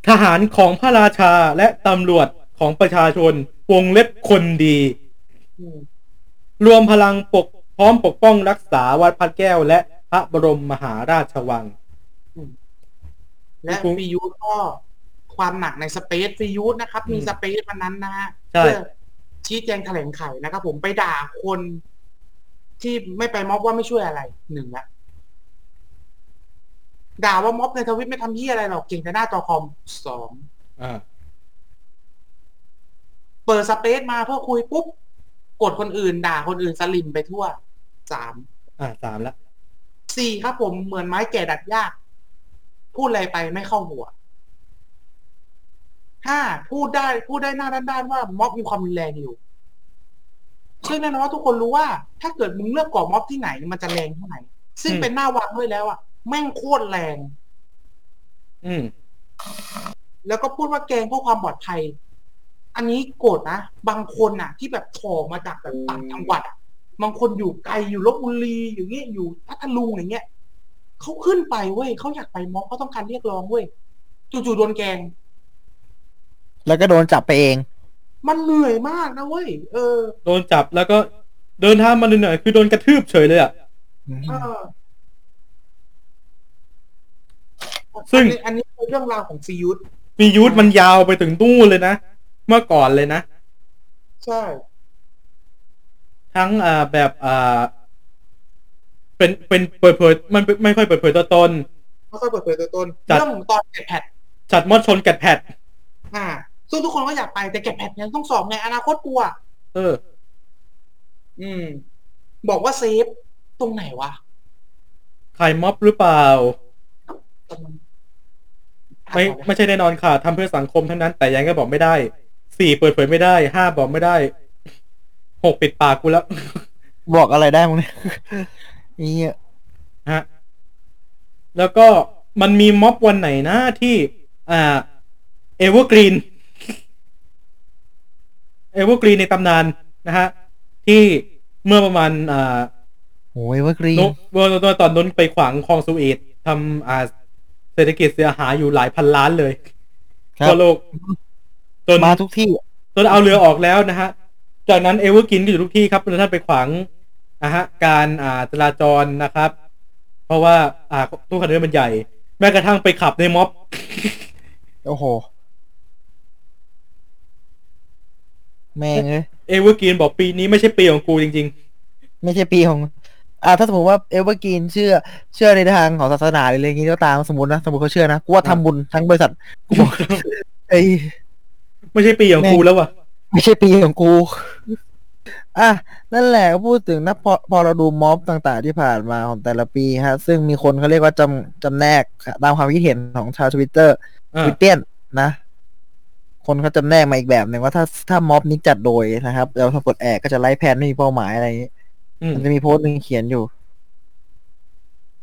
ทหารของพระราชาและตำรวจของประชาชน วงเล็บคนดีอืมรวมพลังปก พร้อมปกป้องรักษาวัดพระแก้วและพระบรมมหาราชวัง และปุ๊บฟรียูธก็ความหนักในสเปซฟรียูธนะครับ มีอืมสเปซวันนั้นนะฮะใช่เพื่อชี้แจงแถลงไขนะครับผมไปด่าคนที่ไม่ไปม็อบว่าไม่ช่วยอะไรหนึ่งละด่าว่าม็อบในทวิตไม่ทำยี่อะไรหรอกเก่งแต่หน้าจอคอมสองอ่าเปิดสเปซมาเพื่อคุยปุ๊บ กดคนอื่น ด่าคนอื่นสลิมไปทั่ว สามอ่าสามละสี่ครับผมเหมือนไม้แก่ดัดยาก พูดอะไรไปไม่เข้าหัวห้าพูดได้พูดได้หน้าด้านๆว่าม็อบมีความรุนแรงอยู่ซึ่งแน่นอนว่าทุกคนรู้ว่า ถ้าเกิดมึงเลือกก่อม็อบที่ไหน มันจะแรงเท่าไหร่ซึ่งอืมเป็นหน้าวางด้วยแล้วอะแม่งโคตรแรง อืม แล้วก็พูดว่าแกงเพื่อความปลอดภัย อันนี้โกรธนะ บางคนน่ะ ที่แบบถอมาจากแบบต่างจังหวัดอะ บางคนอยู่ไกลอยู่ลบบุรีอยู่เงี้ยอยู่พัทลุงอย่างเงี้ยเขาขึ้นไปเว้ยเขาอยากไปม็อบเขาต้องการเรียกร้องเว้ยจู่ๆโดนแกง แล้วก็โดนจับไปเอง มันเหนื่อยมากนะเว้ยเออ โดนจับแล้วก็เดินทางมาหน่อยๆคือโดนกระทืบเฉยเลยอะเออซึ่งอันนี้อันนี้คือเรื่องราวของซียูดมียูทมันยาวไปถึงตู้นเลยนะ เมื่อก่อนเลยนะ ใช่ ทั้งอ่าแบบอ่าเป็นเป็นเปิดเผยมันไม่ค่อยเปิดเผยตัวตนไม่ค่อยเปิดเผยตัวตนจัดเรื่องตอนเก็บแพทจัดมอดชนแกดแพดอ่า ซึ่งทุกคนก็อยากไปแต่เก็บแพทยังต้องสอบไงอนาคตกลัวเออ อืม บอกว่าเซฟตรงไหนวะขายม็อบหรือเปล่าไม่ไม่ใช่แน่นอนค่ะทำเพื่อสังคมทั้งนั้น แต่ยังก็บอกไม่ได้สี่เปิดเผยไม่ได้ห้าบอกไม่ได้ หกปิดปากกูแล้ว บอกอะไรได้มั้งเนี่ยนี่ฮะแล้วก็มันมีม็อบวันไหนนะที่ อ่า Evergreen Evergreen ในตำนานนะฮะ ที่เมื่อประมาณ อ่าโอ้ยว่ากรีนโนเมื่อตอนนั้นไปขวางคลองสุเอซทำอ่า เศรษฐกิจเสียหายอยู่หลายพันล้านเลยครัทั่วโลกจนมาทุกที่จนเอาเรือออกแล้วนะฮะ จากนั้น Evergreen ก็อยู่ทุกที่ครับท่านไปขวางนะฮะการอ่าจราจรนะครับ เพราะว่าอ่าตู้คอนเทนเนอร์มันใหญ่ แม้กระทั่งไปขับในม็อบ โอ้โห แม่งเอ้ย Evergreen บอกปีนี้ไม่ใช่ปีของกูจริง ไม่ใช่ปีของอ่าถ้าสมมติว่า Evergreen เชื่อเชื่อในทางของศาสนาหรืออะไรอย่างงี้ก็ตามสมมตินะสมมติเขาเชื่อนะกูว่าทำบุญทั้งบริษัทกูบอกไอ้ๆ ไม่ใช่ปีของกูแล้วว่ะ ไม่ใช่ปีของกู อะ นั่นแหละก็พูดถึงนะพอพอเราดูม็อบต่างๆที่ผ่านมาของแต่ละปีฮะ ซึ่งมีคนเขาเรียกว่าจำจำแนก ตามความคิดเห็นของชาวทวิตเตอร์อ่าทวิตเตียนนะ คนเขาจำแนกมาอีกแบบหนึ่งว่าถ้าถ้าม็อบนี้จัดโดยนะครับแล้วถ้าปลดแอกก็จะไล่แพนไม่มีเป้าหมายอะไรอย่างนี้อืมมันจะมีโพสต์หนึ่งเขียนอยู่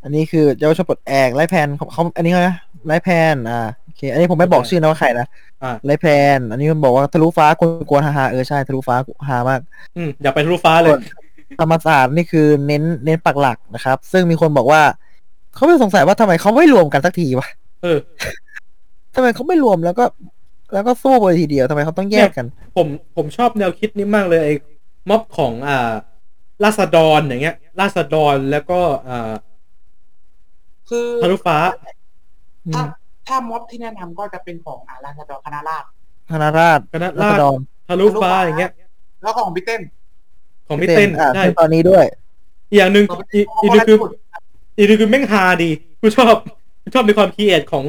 อันนี้คือเยาวชนปลดแอกไล่แพนเขาเขาอันนี้เขานะไล่แพนอ่าโอ เค อันนี้ผมไม่บอกชื่อนะว่าใครนะอ่าไล่แพน อันนี้มันบอกว่าทะลุฟ้ากวนๆฮาๆเออใช่ทะลุฟ้าฮามาก อืมอยากไปทะลุฟ้าเลย ธรรมศาสตร์นี่คือเน้นเน้นปักหลักนะครับ ซึ่งมีคนบอกว่า เขาไม่สงสัยว่าทำไมเขาไม่รวมกันสักทีวะเออทำไมเขาไม่รวมแล้วก็ แล้วก็สู้ไปทีเดียวทำไมเขาต้องแยกกัน ผมผมชอบแนวคิดนี้มากเลยไอ้ม็อบของอ่าราษฎรอย่างเงี้ยราษฎรแล้วก็อ่าคือทะลุฟ้า ถ้าถ้าม็อบที่แนะนำก็จะเป็นของอาราชดรคณะราษฎรธนาราชคณะรัราษษฎฎรรทะลุฟ้าอย่างเงี้ย แล้วก็ของพี่เต้นของพี่เต้นอ่าใช่ซึ่งตอนนี้ด้วย อีกอย่างหนึ่งอีกอีกหนึ่งคืออีกหนึ่งคือแม่งฮาดีกูชอบกูชอบในความคิดเอทของ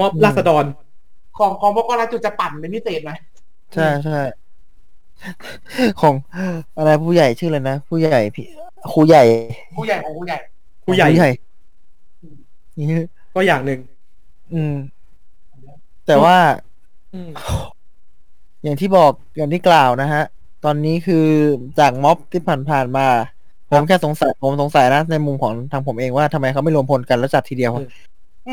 ม็อบราษฎร ของของพวกเราจุดจะปั่นเป็นพิเศษไหมใช่ใช่ของอะไรผู้ใหญ่ชื่ออะไรนะ ผู้ใหญ่พี่ครูใหญ่ผู้ใหญ่ของผู้ใหญ่ครูใหญ่ผู้ใหญ่ นี่ก็อย่างหนึ่ง อืม แต่ว่าอืมอย่างที่บอกอย่างที่กล่าวนะฮะ ตอนนี้คือจากม็อบที่ผ่านๆมา ผมแค่สงสัยผมสงสัยนะ ในมุมของทางผมเองว่าทำไมเขาไม่รวมพลกันแล้วจัดทีเดียว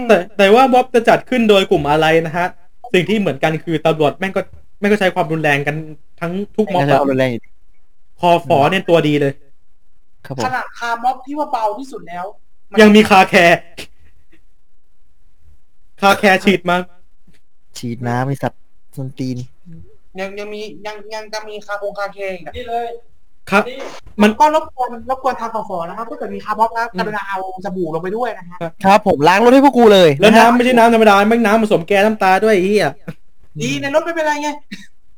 แต่แต่ว่าม็อบจะจัดขึ้นโดยกลุ่มอะไรนะฮะ สิ่งที่เหมือนกันคือตำรวจแม่งก็แม่งก็ใช้ความรุนแรงกันทั้งทุกม็อบไม่ใช่อะเอารุนแรงอยู่คอฟอเนี่ยตัวดีเลยครับผขมนาดคาร์ม็อบที่ว่าเบาที่สุดแล้วนยังมีคาแคร์ คาแคร์ฉีดมาฉีดน้ำไอสัตว์ส้นตีน ยังยังมียังยังจะมีคาโคงคาเคอีกอะครับ มัมันนก็รบกวนรบกวนทางฟอนะครับถ้าเกิดมีคาร์ม็อบแล้วกรุณาเอาสบู่ลงไปด้วยนะฮะครับผมล้างรถให้พวกกูเลยแล้วะฮะน้ำไม่ใช่น้ำธรรมดาแม่งน้ำผสมแก๊สน้ำตาด้วยไอ้เหี้ยดีในรถไม่เป็นไรไง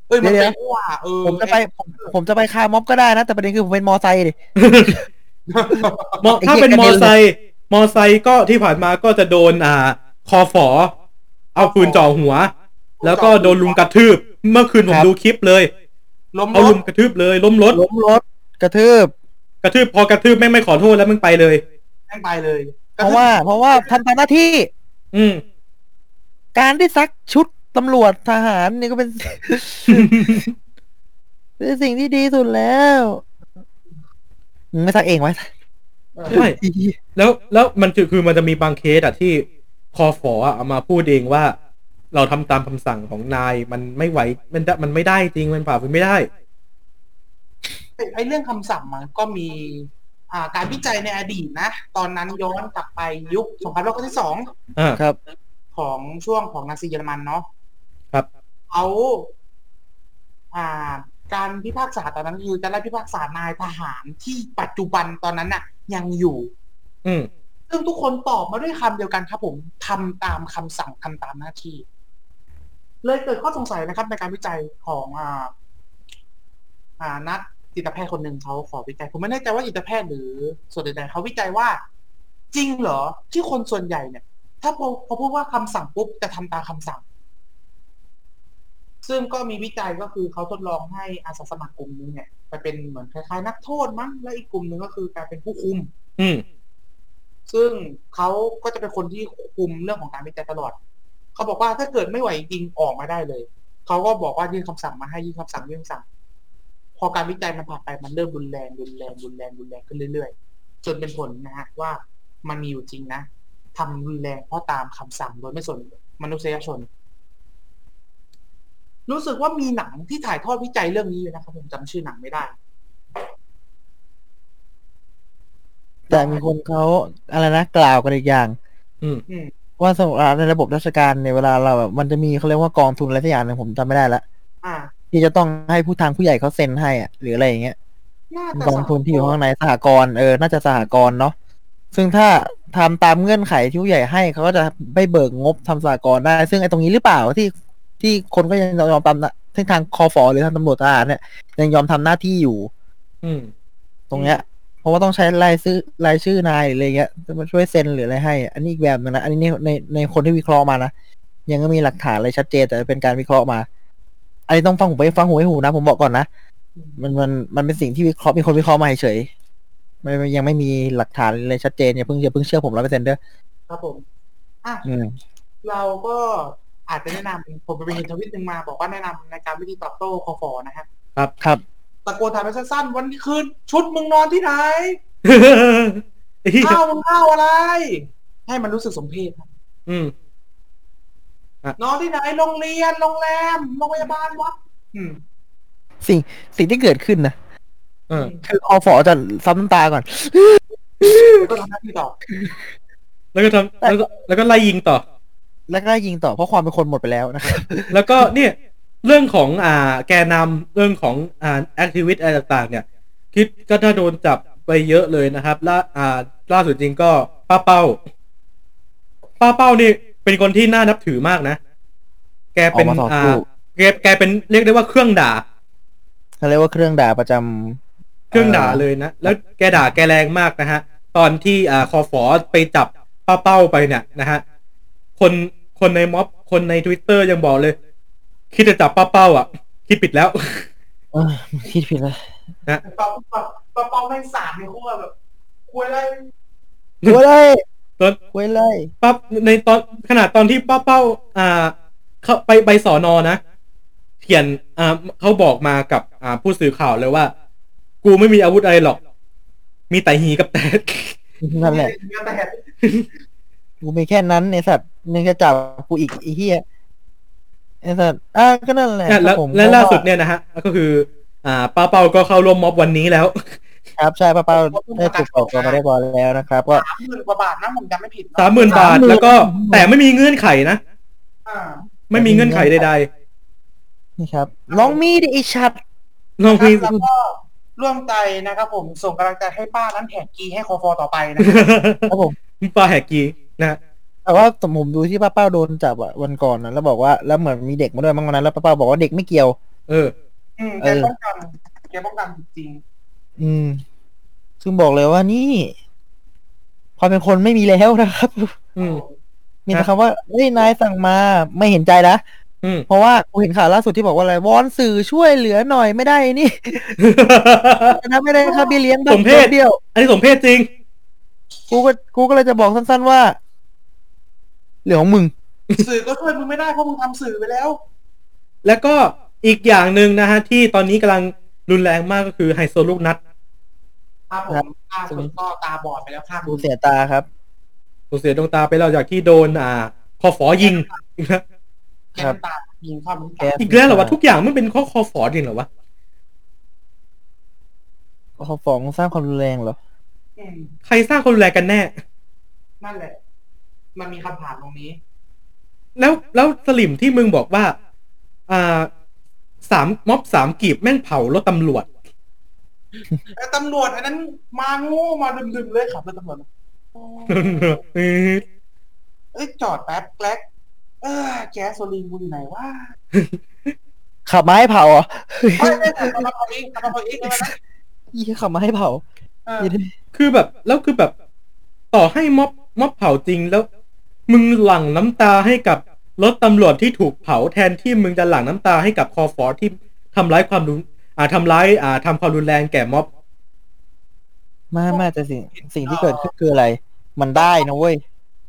เอ้ยมันเป็นว่าเออผมจะไปผมผมจะไปคาร์ม็อบก็ได้นะ แต่ประเด็นคือผมเป็นมอไซค์ดิมอไอ้ถ้าเหี้ยเป็นกระมเด็อนเลยไซค์มอไซค์ก็ที่ผ่านมาก็จะโดนอ่า คอฝอ เอาปืนจ่อหัว แล้วก็โดนลุมกระทืบ เมื่อคืนผมดูคลิปเลยล้มรเอาลุถมกระทืบเลย ล้มรถล้มรถกระทืบ กระทืบพอกระทืบแม่งไม่ขอโทษแล้วมึงไปเลยแม่งไปเลยเพราะว่า เพราะว่าท่านทำหน้าที่ อืมการที่ซักชุดตำรวจทหารนี่ก็เป็นเป็นสิ่งที่ดีสุดแล้วมึงไม่ซักเองไว้ไม่แล้วแล้วมันคือคือมันจะมีบางเคสอะที่ คอฝออะเอามาพูดเองว่า เราทำตามคำสั่งของนายมันไม่ไหวมันได้มันไม่ได้จริงมันฝ่าฝืนไม่ได้ไอ้เรื่องคำสั่งมันก็มีอ่าการวิจัยในอดีตนะ ตอนนั้นย้อนกลับไปยุคสงครามโลกครั้งที่สองอ่าครับ ของช่วงของนาซีเยอรมันเนาะครับเอาอ่า การพิพากษาตอนนั้นคือจะไล่พิพากษานายทหารที่ปัจจุบันตอนนั้นน่ะ ยังอยู่ อืม ซึ่งทุกคนตอบมาด้วยคำเดียวกันครับผมทำตามคำสั่งทำตามหน้าที่ เลยเกิดข้อสงสัยนะครับ ในการวิจัยของอ่าอ่านักจิตแพทย์คนหนึ่งเขาขอวิจัย ผมไม่แน่ใจว่าจิตแพทย์หรือส่วนใดๆเขาวิจัยว่า จริงเหรอ ที่คนส่วนใหญ่เนี่ย ถ้าพอพอพูดว่าคำสั่งปุ๊บจะทำตามคำสั่ง ซึ่งก็มีวิจัยก็คือเขาทดลองให้อาสาสมัครกลุ่มนึงเนี่ยไปเป็นเหมือนคล้ายๆ นักโทษมั้งและอีกกลุ่มหนึ่งก็คือกลายเป็นผู้คุม อืม ซึ่งเขาก็จะเป็นคนที่คุมเรื่องของการวิจัยตลอด เขาบอกว่าถ้าเกิดไม่ไหวจริงออกมาได้เลย เขาก็บอกว่ายื่นคำสั่งมาให้ยื่นคำสั่งยื่นคำสั่ง พอการวิจัยมันผ่านไปมันเริ่มรุนแรงรุนแรงรุนแรงรุนแรงขึ้นเรื่อยๆ จนเป็นผลนะฮะว่ามันมีอยู่จริงนะทำรุนแรงเพราะตามคำสั่งโดยไม่สนมนุษยชน รู้สึกว่ามีหนังที่ถ่ายทอดวิจัยเรื่องนี้อยู่นะครับผมจำชื่อหนังไม่ได้ แต่มีคนเขาอะไรนะกล่าวกันอีกอย่าง อืมอืมว่าสำหรับในระบบราชการในยเวลาเราแบบมันจะมีเขาเรียกว่ากองทุนอะไรสักอย่างหนึงผมจำไม่ได้ละอ่าที่จะต้องให้ผู้ทางผู้ใหญ่เขาเซ็นให้อะหรืออะไรอย่างเงี้ยน่าเป็นจะกองทุนที่อยู่ข้างในสหกรณ์เออน่าจะสหกรณ์เนาะซึ่งถ้าทำตามเงื่อนไขที่ผู้ใหญ่ให้เขาก็จะไม่เบิกงบทำสหกรณ์ได้ ซึ่งไอ้ตรงนี้หรือเปล่าที่ที่คนก็ยังยอมตามนะซึ่งทางคอฟอหรือทางตำรวจทหารเนี่ยยังยอมทำหน้าที่อยู่ อืมตรงเนี้ย เพราะว่าต้องใช้รายชื่อรายชื่อนายหรืออะไรเงี้ยจะมาช่วยเซ็นหรืออะไรให้ อันนี้อีกแบบหนึงนะอันนี้ในในในคนที่วิเคราะห์มานะยังไม่มีหลักฐานอะไรชัดเจนแต่เป็นการวิเคราะห์มา อันนี้ต้องฟังหูไปฟังหูให้หูนะ ผมบอกก่อนนะมันมันมันเป็นสิ่งที่วิเคราะห์มีคนวิเคราะห์มาเฉยๆไม่ยังไม่มีหลักฐานอะไรชัดเจนอย่าเพิ่งอย่าเพิ่งเชื่อผมร้อยเปอร์เซ็นต์เด้อครับผมอะอืมเราก็อาจจะแนะนำผมไปเห็นทวิตหนึ่งมา บอกว่าแนะนำในการวิธีตอบโต้คอฟอนะฮะครับ ตะโกนถามไปสั้นๆ วันนี้คืนชุดมึงนอนที่ไหนไอ้เหี้ยข้าวมึงข้าวอะไร ให้มันรู้สึกสมเพชครับอืมนอนที่ไหนโรงเรียนโรงแรมโรงพยาบาลวัดอืมสิ่งสิ่งที่เกิดขึ้นนะเออคืออฟอจะซ้ำน้ำตาก่อนแล้วก็ทำหน้าที่ต่อ แล้วก็ทำแล้วก็แล้วก็ไล่ยิงต่อ แล้วก็ได้ยิงต่อเพราะความเป็นคนหมดไปแล้วนะครับแล้วก็เนี่ย เรื่องของอ่าแกนนำเรื่องของอ่าแอคทิวิตอะไรต่างๆ เนี่ย คิดก็ถ้าโดนจับไปเยอะเลยนะครับล่าอ่าล่าสุดจริงก็ป้าเป้า ป้าเป้านี่เป็นคนที่น่านับถือมากนะ แกเป็นออกมาต่ออ่าสู้แกแกเป็นเรียกได้ว่าเครื่องด่า เขาเรียกว่าเครื่องด่าประจำเครื่องด่าเลยนะ แล้วแกด่าแกแรงมากนะฮะ ตอนที่อ่าคอฟอไปจับป้าเป้าไปเนี่ยนะฮะ คนคนในม็อบคนใน Twitter ยังบอกเลย คิดจะจับป้าเป้าอะ คิดผิดแล้วเออคิดผิดแล้วเปาเปาเปาเปาแม่งสามในขั้วแบบคุยอะไรคุยเลยตอนคุยเลยปั๊บในตอนขนาดตอนที่ป้าเป้า อ่า เขาไปไปสอนอนะเขียนอ่าเขาบอกมากับอ่าผู้สื่อข่าวเลยว่า กูไม่มีอาวุธอะไรหรอก มีแต่หีกับแตกนั่นแหละเนื้อแต่กูมีแค่นั้นไอสัตว์นึงจะจับกูอีกไอ้เหี้ย ไอสัตว์อะก็นั่นแหละเนี่ยแล้วครับผมและล่าสุดเนี่ยนะฮะ ก็คือ อ่าป้าเป้าก็เข้าร่วมม็อบวันนี้แล้ว ครับใช่ป้าเป้าได้ถูกปล่อยตัวมาได้บร้อยแล้วนะครับ ก็สามหมื่นกว่าบาทนะผมจำไม่ผิดนะสามหมื่นบาท30,000แล้วก็แต่ไม่มีเงื่อนไขนะอ่าไม่มีเงื่อนไขใดนี่ครับน้องมีดิไอชัดๆน้องครัพี่บแล้วก็ร่วมใจนะครับผมส่งกำลังใจให้ป้านั้นแหกกีให้คอฟอต่อไปนะครับครับผมป้าแหกกีนะ แต่ว่าผมดูที่ป้าเป้าโดนจับอะวันก่อนนะแล้วบอกว่าแล้วเหมือนมีเด็กมาด้วยมั้งวันนั้นแล้วป้าเป้าบอกว่าเด็กไม่เกี่ยว เออ อืมเอแกอป้องกันแกป้องกันจริง อืม ซึ่งบอกเลยว่านี่ความเป็นคนไม่มีแล้วนะครับ อืมมีแต่คำว่าเฮ้ยนายสั่งมาไม่เห็นใจนะอืมเพราะว่ากูเห็นข่าวล่าสุดที่บอกว่าอะไรวอนสื่อช่วยเหลือหน่อยไม่ได้นี่นะไม่ได้ค่าเบี้ยเลี้ยงบ้าสมเพศเดียว อันนี้สมเพศจริง กูก็กูก็เลยจะบอกสั้น ๆ ว่า เรื่องของมึงๆสื่อก็ช่วยมึงไม่ได้เพราะมึงทำสื่อไปแล้ว แล้วก็อีกอย่างหนึ่งนะฮะ ที่ตอนนี้กำลังรุนแรงมากก็คือไฮโซลูกนัดครับผมล่าสุดก็ตาบอดไปแล้วข้างหกูนึ่งเสียตาครับสูญเสียดวงตาไปแล้วจากที่โดน อ่าคอฟอยิงแค่น้ำตายิงเข้ามันแก๊สอีกแล้วเหรอวะทุกอย่างมันเป็นข้อคอฟอจริงเหรอวะเขาฟ้องสร้างความรุนแรงเหรออืมใครสร้างความรุนแรงกันแน่นั่นแหละ มันมีคำถามตรงนี้ แล้วแล้วสลิมที่มึงบอกว่า อ่าสามม็อบสามกีบแม่งเผารถตำรวจแต่ตำรวจอันนั้นมาโงูมาดึมๆเลยขับรถตำรวจมาเอ้ยจอดแป๊บแกลกเออแก๊สโซลีนกูอยู่ไหนวะขับมาให้เผาเหรอไม่ไม่ไม่ทำมาเผาเองทำมาเผาเองเลยนะยี่ขับมาให้เผาเออคือแบบ แล้วคือแบบ ต่อให้ม็อบม็อบเผาจริงแล้ว มึงหลั่งน้ำตาให้กับรถตำรวจที่ถูกเผาแทนที่มึงจะหลั่งน้ำตาให้กับคอฟอที่ทำร้ายความรุนอ่าทำร้ายอ่าทำความรุนแรงแก่ม็อบมามาแต่สิ่งสิ่งที่เกิดขึ้นคืออะไร มันได้นะเว้ย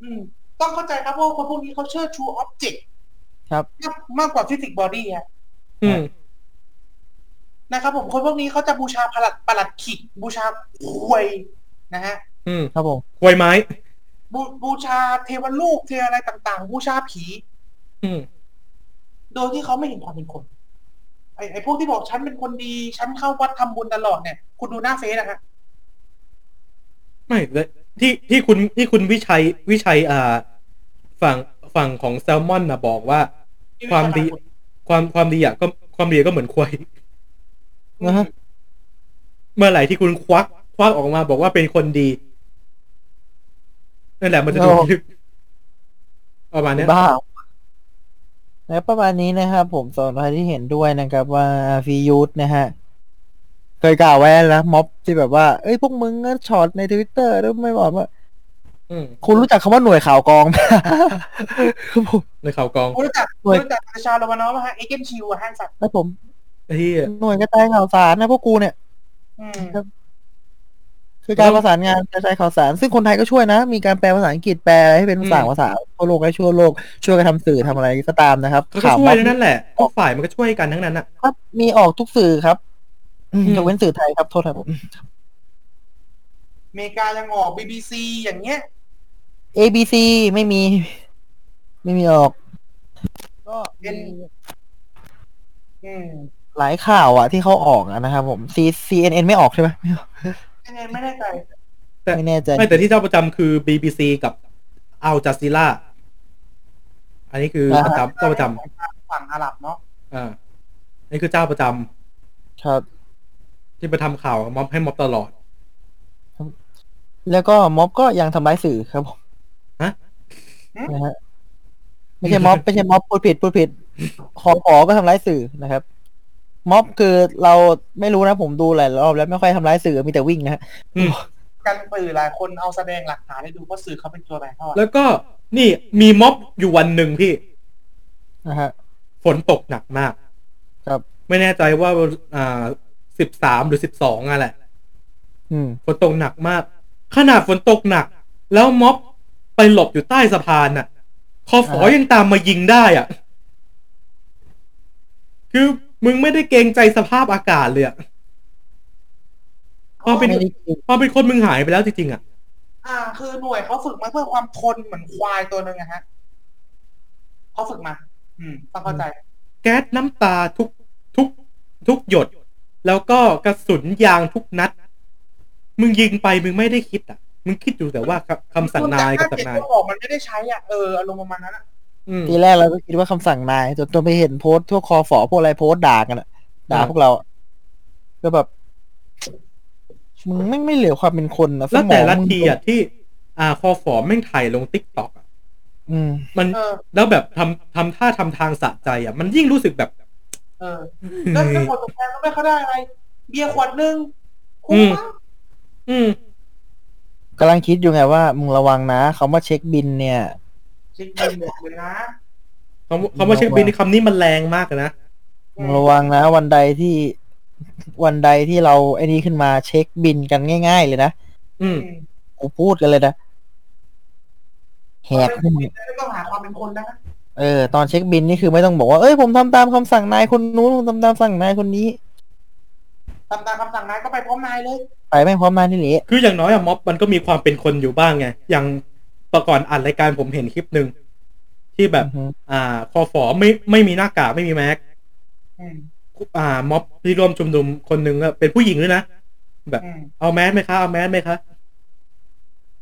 อืมต้องเข้าใจครับว่าคนพวกนี้เขาเชื่อ true object ครับมากมากกว่า physics body อะอืมนะครับผมคนพวกนี้เขาจะบูชาประหลัดประหลัดขิกบูชาควยนะฮะ อืมครับผมควยไม้ บูบูชาเทวรูปเทวอะไรต่าง ๆ บูชาผีอืมโดยที่เขาไม่เห็นความเป็นคน ไอ้ไอ้พวกที่บอกฉันเป็นคนดี ฉันเข้าวัดทำบุญตลอดเนี่ย คุณดูหน้าเฟซนะฮะไม่เลยที่ที่คุณที่คุณวิชัยวิชัยอ่า ฝั่งฝั่งของแซลมอนนะบอกว่า ความดี ความความดีอะก็ความดีก็เหมือนควายนะฮะเมื่อไหร่ที่คุณควักควักออกมาบอกว่าเป็นคนดี นั่นแหละมันจะดูโอ้ลึกประมาณเนี้ยบ้าและประมาณนี้นะครับผมสำหรับใครที่เห็นด้วยนะครับว่าฟียูทนะฮะเคยกล่าวไว้แล้วม็อบที่แบบว่า เอ้ยพวกมึงก็ช็อตในทวิตเตอร์แล้วไม่บอกว่าอืมคุณรู้จักคำว่าหน่วยข่าวกองไหมครับผมในข่าวกองคุณรู้จักเว้ยคุณรู้จักประชาโรมานอฟไหมฮะเอเจนชิวอะฮะสัตว์ครับผมที่หน่วยกระจายข่าวสารนะพวกกูเนี่ยอืม คือการประสานงานกระจายข่าวสาร ซึ่งคนไทยก็ช่วยนะ มีการแปลภาษาอังกฤษแปลให้เป็นภาษาภาษาทั่วโลกให้ชั่วโลก ช่วยกันทำสื่อทำอะไรก็ตามนะครับเขาก็ช่วยทั้งนั้นแหละทุกฝ่ายมันก็ช่วยกันทั้งนั้นอะครับมีออกทุกสื่อครับอืมอืมยกเว้นสื่อไทยครับโทษครับผมอเมริกายังออก BBC อย่างเงี้ย ABC ไม่มี ไม่มีออก ก็เป็นมีอืมหลายข่าวอะที่เขาออกอะนะครับผม C CNN ไม่ออกใช่ไหมไม่ออก ยังไงไม่แน่ใจไม่แน่ใจ ไม่แต่ที่เจ้าประจำคือ BBC กับอัลจ z ซี r a อันนี้คือประจำเจ้าประจฝั่งอาหรับเนาะำอ่าอันนี้คือเจ้าประจำครับ ที่ไปทำข่าวม็อบให้ม็อบตลอด แล้วก็ม็อบก็ยังทำร้ายสื่อครับผมฮะ นะฮะไม่ใช่ม็อบไม่ใช่ม็อบพูดผิดพูดผิดขอขอก็ทำร้ายสื่อนะครับ ม็อบคือเราไม่รู้นะผมดูหลายรอบแล้วไม่ค่อยทำร้ายสื่อมีแต่วิ่งนะฮะอืมกันสื่อหลายคนเอาแสดงหลักฐานให้ดูว่าสื่อเขาเป็นตัวแบงทอดแล้วก็นี่มีม็อบอยู่วันหนึ่งพี่นะฮะฝนตกหนักมาก ครับ ไม่แน่ใจว่าอ่าสิบสามหรือสิบสองอะแหละอืมฝนตกหนักมาก ขนาดฝนตกหนัก แล้วม็อบไปหลบอยู่ใต้สะพานน่ะคอฝออ่าฮะยังตามมายิงได้อะ คือ มึงไม่ได้เกรงใจสภาพอากาศเลยอะความเป็นไม่ได้กินความเป็นคนมึงหายไปแล้วจริงๆอะอ่า คือหน่วยเขาฝึกมาเพื่อความทนเหมือนควายตัวหนึ่งอะฮะเขาฝึกมา อืมต้องเข้าใจ แก๊สน้ำตาทุกทุก ทุกหยด แล้วก็กระสุนยางทุกนัด มึงยิงไปมึงไม่ได้คิดอะมึงคิดอยู่แต่ว่าคำคำสั่งนายกับสั่งนายตัวบอกมันไม่ได้ใช้อะ เอออารมณ์ประมาณนั้นอะอืม ทีแรกเราก็คิดว่าคำสั่งนายจนตัวไปเห็นโพสต์พวกคอฝอพวกอะไรโพสต์ด่ากันอะด่าอ่าพวกเราอะก็แบบมึงไม่งไม่เหลือความเป็นคนนะแล้วแต่ละสมองมึงทีอะที่ อ่าคอฟอร์แม่งถ่ายลงติ๊กต็อกอะอืมมันเออแล้วแบบทำทำท่าทำทางสะใจอะ มันยิ่งรู้สึกแบบ เออแล้วแล้วผลตอบแทนก็ไม่เขาได้อะไร เบียร์ขวดหนึ่งคุ้มมากอืมกำลังคิดอยู่ไงว่ามึงระวังนะคำว่าเช็คบิลเนี่ย จริงจริงหมดเลยนะคำว่าคำว่าเช็คบิลในคำนี้มันแรงมากเลยนะมึงระวังนะ วันใดที่วันใดที่เราไอ้นี้ขึ้นมาเช็คบิลกันง่าย ๆ เลยนะอืมกูพูดกันเลยนะแหกขึ้นไม่ต้องหาความเป็นคนแล้วนะเออ ตอนเช็คบินนี่คือไม่ต้องบอกว่าเอ้ยผมทำตามคำสั่งนายคนนู้นผมทำตามสั่งนายคนนี้ตามตามคำสั่งนายก็ไปพร้อมนายเลย ไปไม่พร้อมนายนี่แหละคืออย่างน้อยอะม็อบมันก็มีความเป็นคนอยู่บ้างไงอย่าง ประก่อนอัดรายการผมเห็นคลิปหนึ่งที่แบบอือฮึอ่าคอฟอไม่ไม่มีหน้ากากไม่มีแมสอืมอ่า ม็อบที่ร่วมชุมนุมคนหนึ่งอะเป็นผู้หญิงด้วยนะแบบอืมเอาแมสไหมคะเอาแมสไหมคะ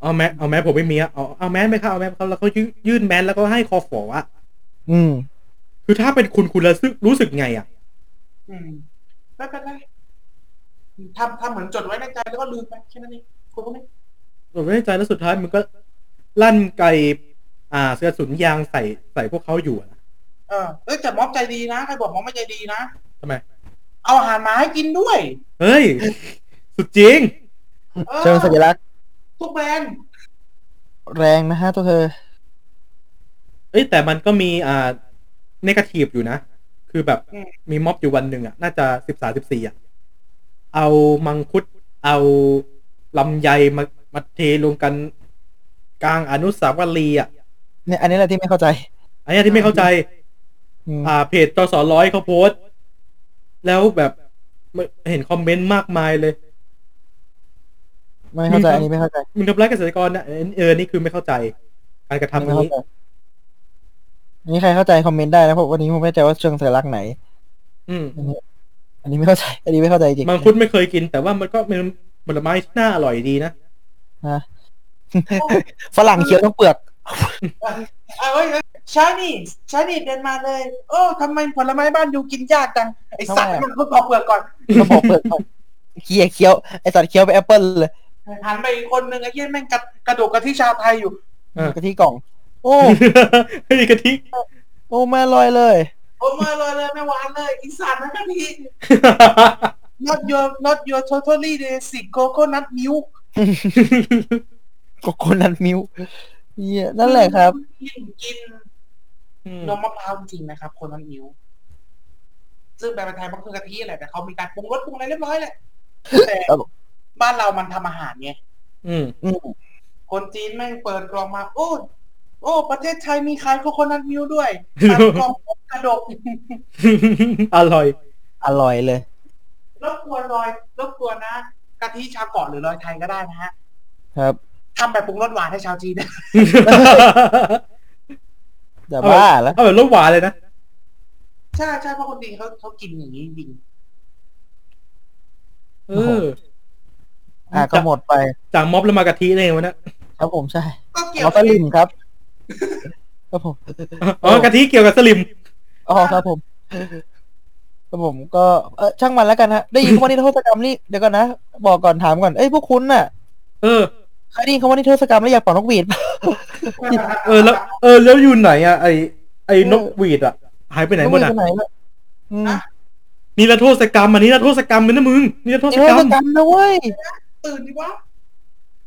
เอาแมสเอาแมสผมไม่มีอะเอาเอาแมสไหมคะเอาแมสเขาแล้วเขายื่นยื่นแมสแล้วก็ให้คอฟออะอืม คือถ้าเป็นคุณคุณรู้สึกรู้สึกไงอะอืมไม่เป็นไรทำทำเหมือนจดไว้ในใจแล้วก็ลืมไปแค่นั้นเองคุณก็ไม่ผมไม่แน่ใจแล้วสุดท้ายมันก็ ลั่นไกอ่าเสื้อสุนยางใส่ใส่พวกเขาอยู่อะเออเอ้ยแต่ม็อบใจดีนะใครบอกม็อบไม่ใจดีนะทำไม เอาอาหารมาให้กินด้วย เฮ้ย สุดจริง ออเชิงสัญลักษณ์ทุกแบรนด์แรงนะฮะตัวเธอ เอ้ยแต่มันก็มีอ่าเนกาทีฟอยู่นะ คือแบบมีม็อบอยู่วันหนึ่งอะ น่าจะสิบสามสิบสี่อะ เอามังคุด เอาลำไยมามาเทรวมกัน กลางอนุสาวรีย์อะเนี่ยอันนี้แหละที่ไม่เข้าใจ อันนี้ที่ไม่เข้าใจ อืมอ่า เพจจสร้อยเขาโพสต์ แล้วแบบเห็นคอมเมนต์มากมายเลย ไม่เข้าใจอันนี้ไม่เข้าใจมึงทำร้ายเกษตรกรนะเออเออนี่คือไม่เข้าใจ การกระทำไม่เข้านี้ ใจอันนี้ใครเข้าใจคอมเมนต์ได้นะเพราะวันนี้ผมไม่แน่ใจว่าเชิงสัญลักษณ์ไหน อืมอันนี้ไม่เข้าใจ อันนี้ไม่เข้าใจจริงมังคุดไม่เคยกิน แต่ว่ามันก็เป็นผลไม้ที่น่าอร่อยดีนะ นะ ฝรั่งเคี้ยวทั้งเปลือกเอาเอ้ยเอ้ยชานี่ชานี่เดินมาเลย โอ้ทำไมผลไม้บ้านอยู่กินยากจังไอสัตว์ทำไมอะมันก็บอกเปลือกก่อนก็บอกเปลือกก่อนเคี้ยวเคี้ยวไอสัตว์เคี้ยวไปแอปเปิลเลยหันไปอีกคนนึงไอ้เหี้ยแม่งกระกระดูกกะทิชาไทยอยู่อะกะทิกล่อง โอ้เฮ้ยกะทิโอ้แม่ลอยเลย โอ้มาเลยเลยไม่หวานเลยอีสัตว์นะกะทิ not your not your totally basic coconut milk โกโกนัทมิวเหี้ยนั่นแหละครับกินกินนมมะพร้าวจริงๆนะครับ คนนั้นมิวซึ่งแปลเป็นไทยมันคือกะทิแหละแต่เขามีการปรุงรสปรุงอะไรเรียบร้อยแหละแต่ครับผมบ้านเรามันทำอาหารไงอืมอืมคนจีนแม่งเปิดกล่องมา โอ้ โอ้ ประเทศไทยมีขายโคโคนัทมิลด้วยตัดกล่องกระดก อร่อย อร่อยเลยรบกวนรอยรบกวนนะกะทิชาวเกาะหรือรอยไทยก็ได้นะฮะ ครับ ทำแบบปรุงรสหวานให้ชาวจีนนะแต่บ้าแล้วเอาแบบรสหวานเลยนะ ใช่ใช่เพราะคนจีนเขาเขากินอย่างนี้จริงเอออะก็หมดไป จากม็อบแล้วมากะทิได้ไงวะเนะครับผมใช่ก็เกี่ยอ๋วอสลิมครับครับผมอ๋อกะทิเกี่ยวกับสลิมอ๋อครับผมครับผมก็เออช่างมันแล้วกันฮะได้ยินคำว่านิรโทษกรรมนี่เดี๋ยวก่อนนะบอกก่อนถามก่อนเอ้ยพวกคุณน่ะ เออ เคยได้ยินคำว่านิรโทษกรรมแล้วอยากเป่านกหวีดปะเออแล้วเออแล้วอยู่ไหนอะไอไอนกหวีดอะ หายไปไหนหมดอะกวีไปไหนล่ะอืมนี่ละโทษกรรมอันนี้ละโทษกรรมเลยนะมึงนี่ละโทนิษรกรโทรมษกรรมนะเว้ยตื่นดิวะ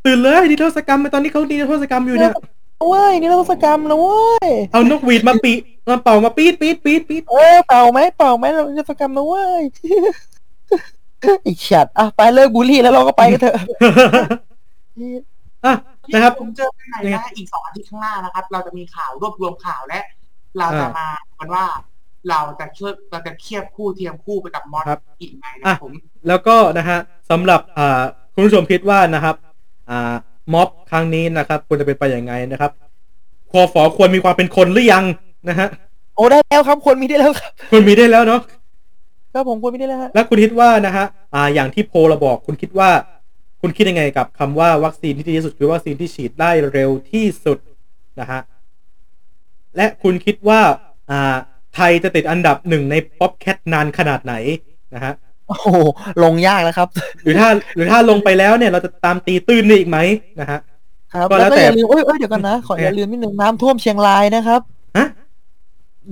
ตื่นเลยนี่โทษกรรมไปตอนนี้เขานี่ละโทษกรรมอยู่เนี่ยเว้ยนิรโทษกรรมนะเว้ยเอานกหวีดมาปีมาเป่ามาปี๊ดปี๊ดปี๊ดปี๊ดเออเป่าไหมเป่าไหมนิรโทษกรรมนะเว้ยอีกฉัดอะไปเลิกบูลลี่แล้วเราก็ไปกันเถอะ อะนะครับผมเจอกันใหม่นะอีกสองอาทิตย์ข้างหน้านะครับ เราจะมีข่าวรวบรวมข่าวและ เราจะมากันว่าเราจะเชื่อเราจะเทียบคู่เทียมคู่ไปกับมอสครับอีกไหมนะครับผมแล้วก็นะฮะสำหรับอ่าคุณผู้ชมคิดว่านะครับอ่าม็อบครั้งนี้นะครับควรจะเป็นไปอย่างไงนะครับคอฟอควรมีความเป็นคนหรือยังนะฮะโอ้ได้แล้วครับควรมีได้แล้วครับควรมีได้แล้วเนาะครับผมควรมีได้แล้วฮะแล้วคุณคิดว่านะฮะอ่าอย่างที่โพลเราบอกคุณคิดว่า คุณคิดยังไงกับคำว่าวัคซีนที่ดีที่สุดคือวัคซีนที่ฉีดได้เร็วที่สุดนะฮะและคุณคิดว่าอ่าไทยจะติดอันดับหนึ่งใน Popcat นานขนาดไหนนะฮะโอ้โหลงยากแล้วครับ หรือถ้าหรือถ้าลงไปแล้วเนี่ยเราจะตามตีตื้นได้อีกไหมนะฮะครับก็แล้แล้ววก็แต่อย่าลืมเอ้ยเอ้ยเดี๋ยวกันนะขออย่าลืมนิดนึงน้ำท่วมเชียงรายนะครับฮะ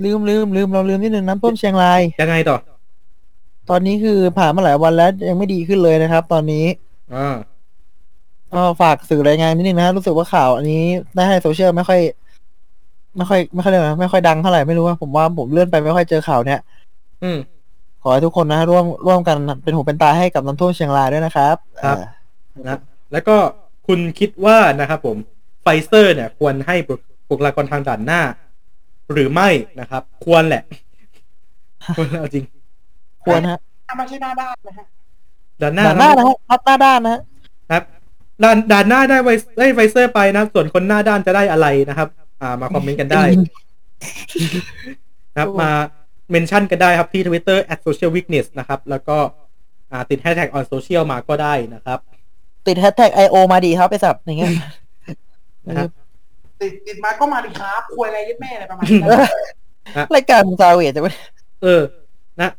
ลืมลืมลืมเราลืมนิดนึงน้ำท่วมเชียงรายยังไงต่อ ตอนนี้คือผ่านมาหลายวันแล้วยังไม่ดีขึ้นเลยนะครับ ตอนนี้ อ่าก็ฝากสื่อรายงานนิดนึงนะฮะรู้สึกว่าข่าวอันนี้ได้ในโซเชียลไม่ค่อย ไม่ค่อย ไม่ค่อยเรียกว่าไม่ค่อยดังเท่าไหร่ไม่รู้ว่าผมว่าผมเลื่อนไปไม่ค่อยเจอข่าวเนี้ยอืม ขอให้ทุกคนนะร่วมร่วมกันเป็นหูเป็นตาให้กับน้ำท่วมเชียงรายด้วยนะครับครับอ่านะแล้วก็คุณคิดว่านะครับผมไฟเซอร์เนี่ย ควรให้บุคลากรทางด่านหน้า หรือไม่นะครับ ควรแหละ ควรเอาจริง ควรฮะไม่ใช่หน้าด้านนะฮะ ด่านหน้าด่านหน้านะฮะรับหน้าด้านนะฮะครับด่านด่านหน้าได้ไวได้ไฟเซอร์ไปนะส่วนคนหน้าด้านจะได้อะไรนะครับ อ่ามาคอมเมนต์กันได้นะครับมาเมนชั่นกันได้ครับที่ Twitter at social weakness นะครับ แล้วก็อ่าติด hashtag on social มาก็ได้นะครับ ติดแฮชแท็กไอโอมาดีครับไปสับอย่างเงี้ยนะครับติดติดมาก็มาดิครับคุยอะไรยัดแม่อะไรประมาณนี้นะรายการมึงซาเวจจะไม่เออ นะ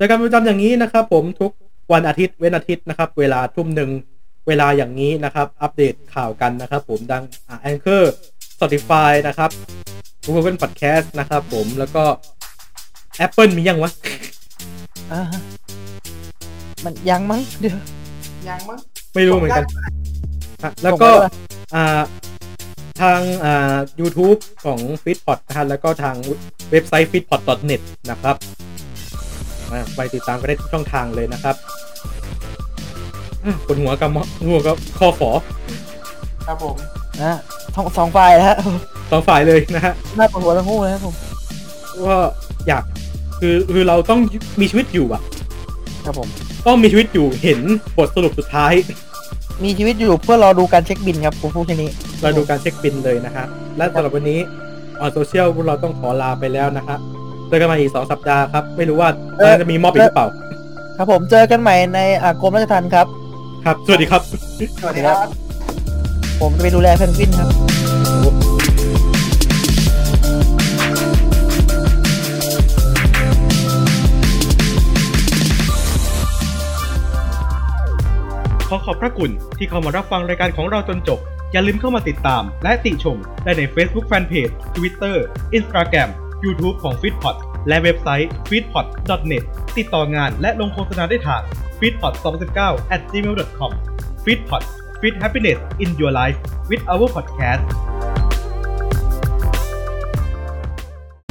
รายการประจำอย่างนี้นะครับผมทุก วันอาทิตย์เว้นอาทิตย์นะครับ เวลาทุ่มหนึ่งเวลาอย่างนี้นะครับ อัปเดตข่าวกันนะครับ ผมดังอ่า Anchor Spotify นะครับ Google Podcast นะครับผมแล้วก็ Apple มียังวะอ่าฮะมันยังมั้งเดี๋ยวยังมั้งไม่รู้เหมือนกันอะแล้วก็ส่งไปด้วยอ่าทางอ่า YouTube ของ f e e d p o t นะฮะแล้วก็ทางเว็บไซต์ feedpot.net นะครับอะ ไปติดตามกันได้ทุกช่องทางเลยนะครับอะปวดหัวกับมหัวกับคอฝอครับผมนะสองสองฝ่ายนะฮะสองฝ่ายเลยนะฮะน่าปวดหัวทั้งคู่เลยครับผมว่าอยากคือคือเราต้องมีชีวิตอยู่อะครับผมต้องมีชีวิตอยู่เห็นบทสรุปสุดท้าย มีชีวิตอยู่เพื่อรอดูการเช็คบินครับผมพูดแค่นี้เราดูการเช็คบินเลยนะฮะและสำหรับวันนี้ออนโซเชียลพวกเราต้องขอลาไปแล้วนะฮะเจอกันใหมาอีกสองสัปดาห์ครับ ไม่รู้ว่าเอ่อจะมีมอบอีกหรือเปล่า ครับผมเจอกันใหม่ในอากรมราชทัณฑ์ครับ ครับ สวัสดีครับ สวัสดีครับ ผมจะไปดูแลเพนกวินครับขอขอบพระคุณที่เข้ามารับฟังรายการของเราจนจบ อย่าลืมเข้ามาติดตาม และติชมได้ใน Facebook Fanpage Twitter Instagram YouTube ของ f e e d p o t และเว็บไซต์ feedpot.net ติดต่องานและลงโฆษณาได้ทาง feedpot 2019 at gmail.com feedpot Fit happiness in your life with our podcast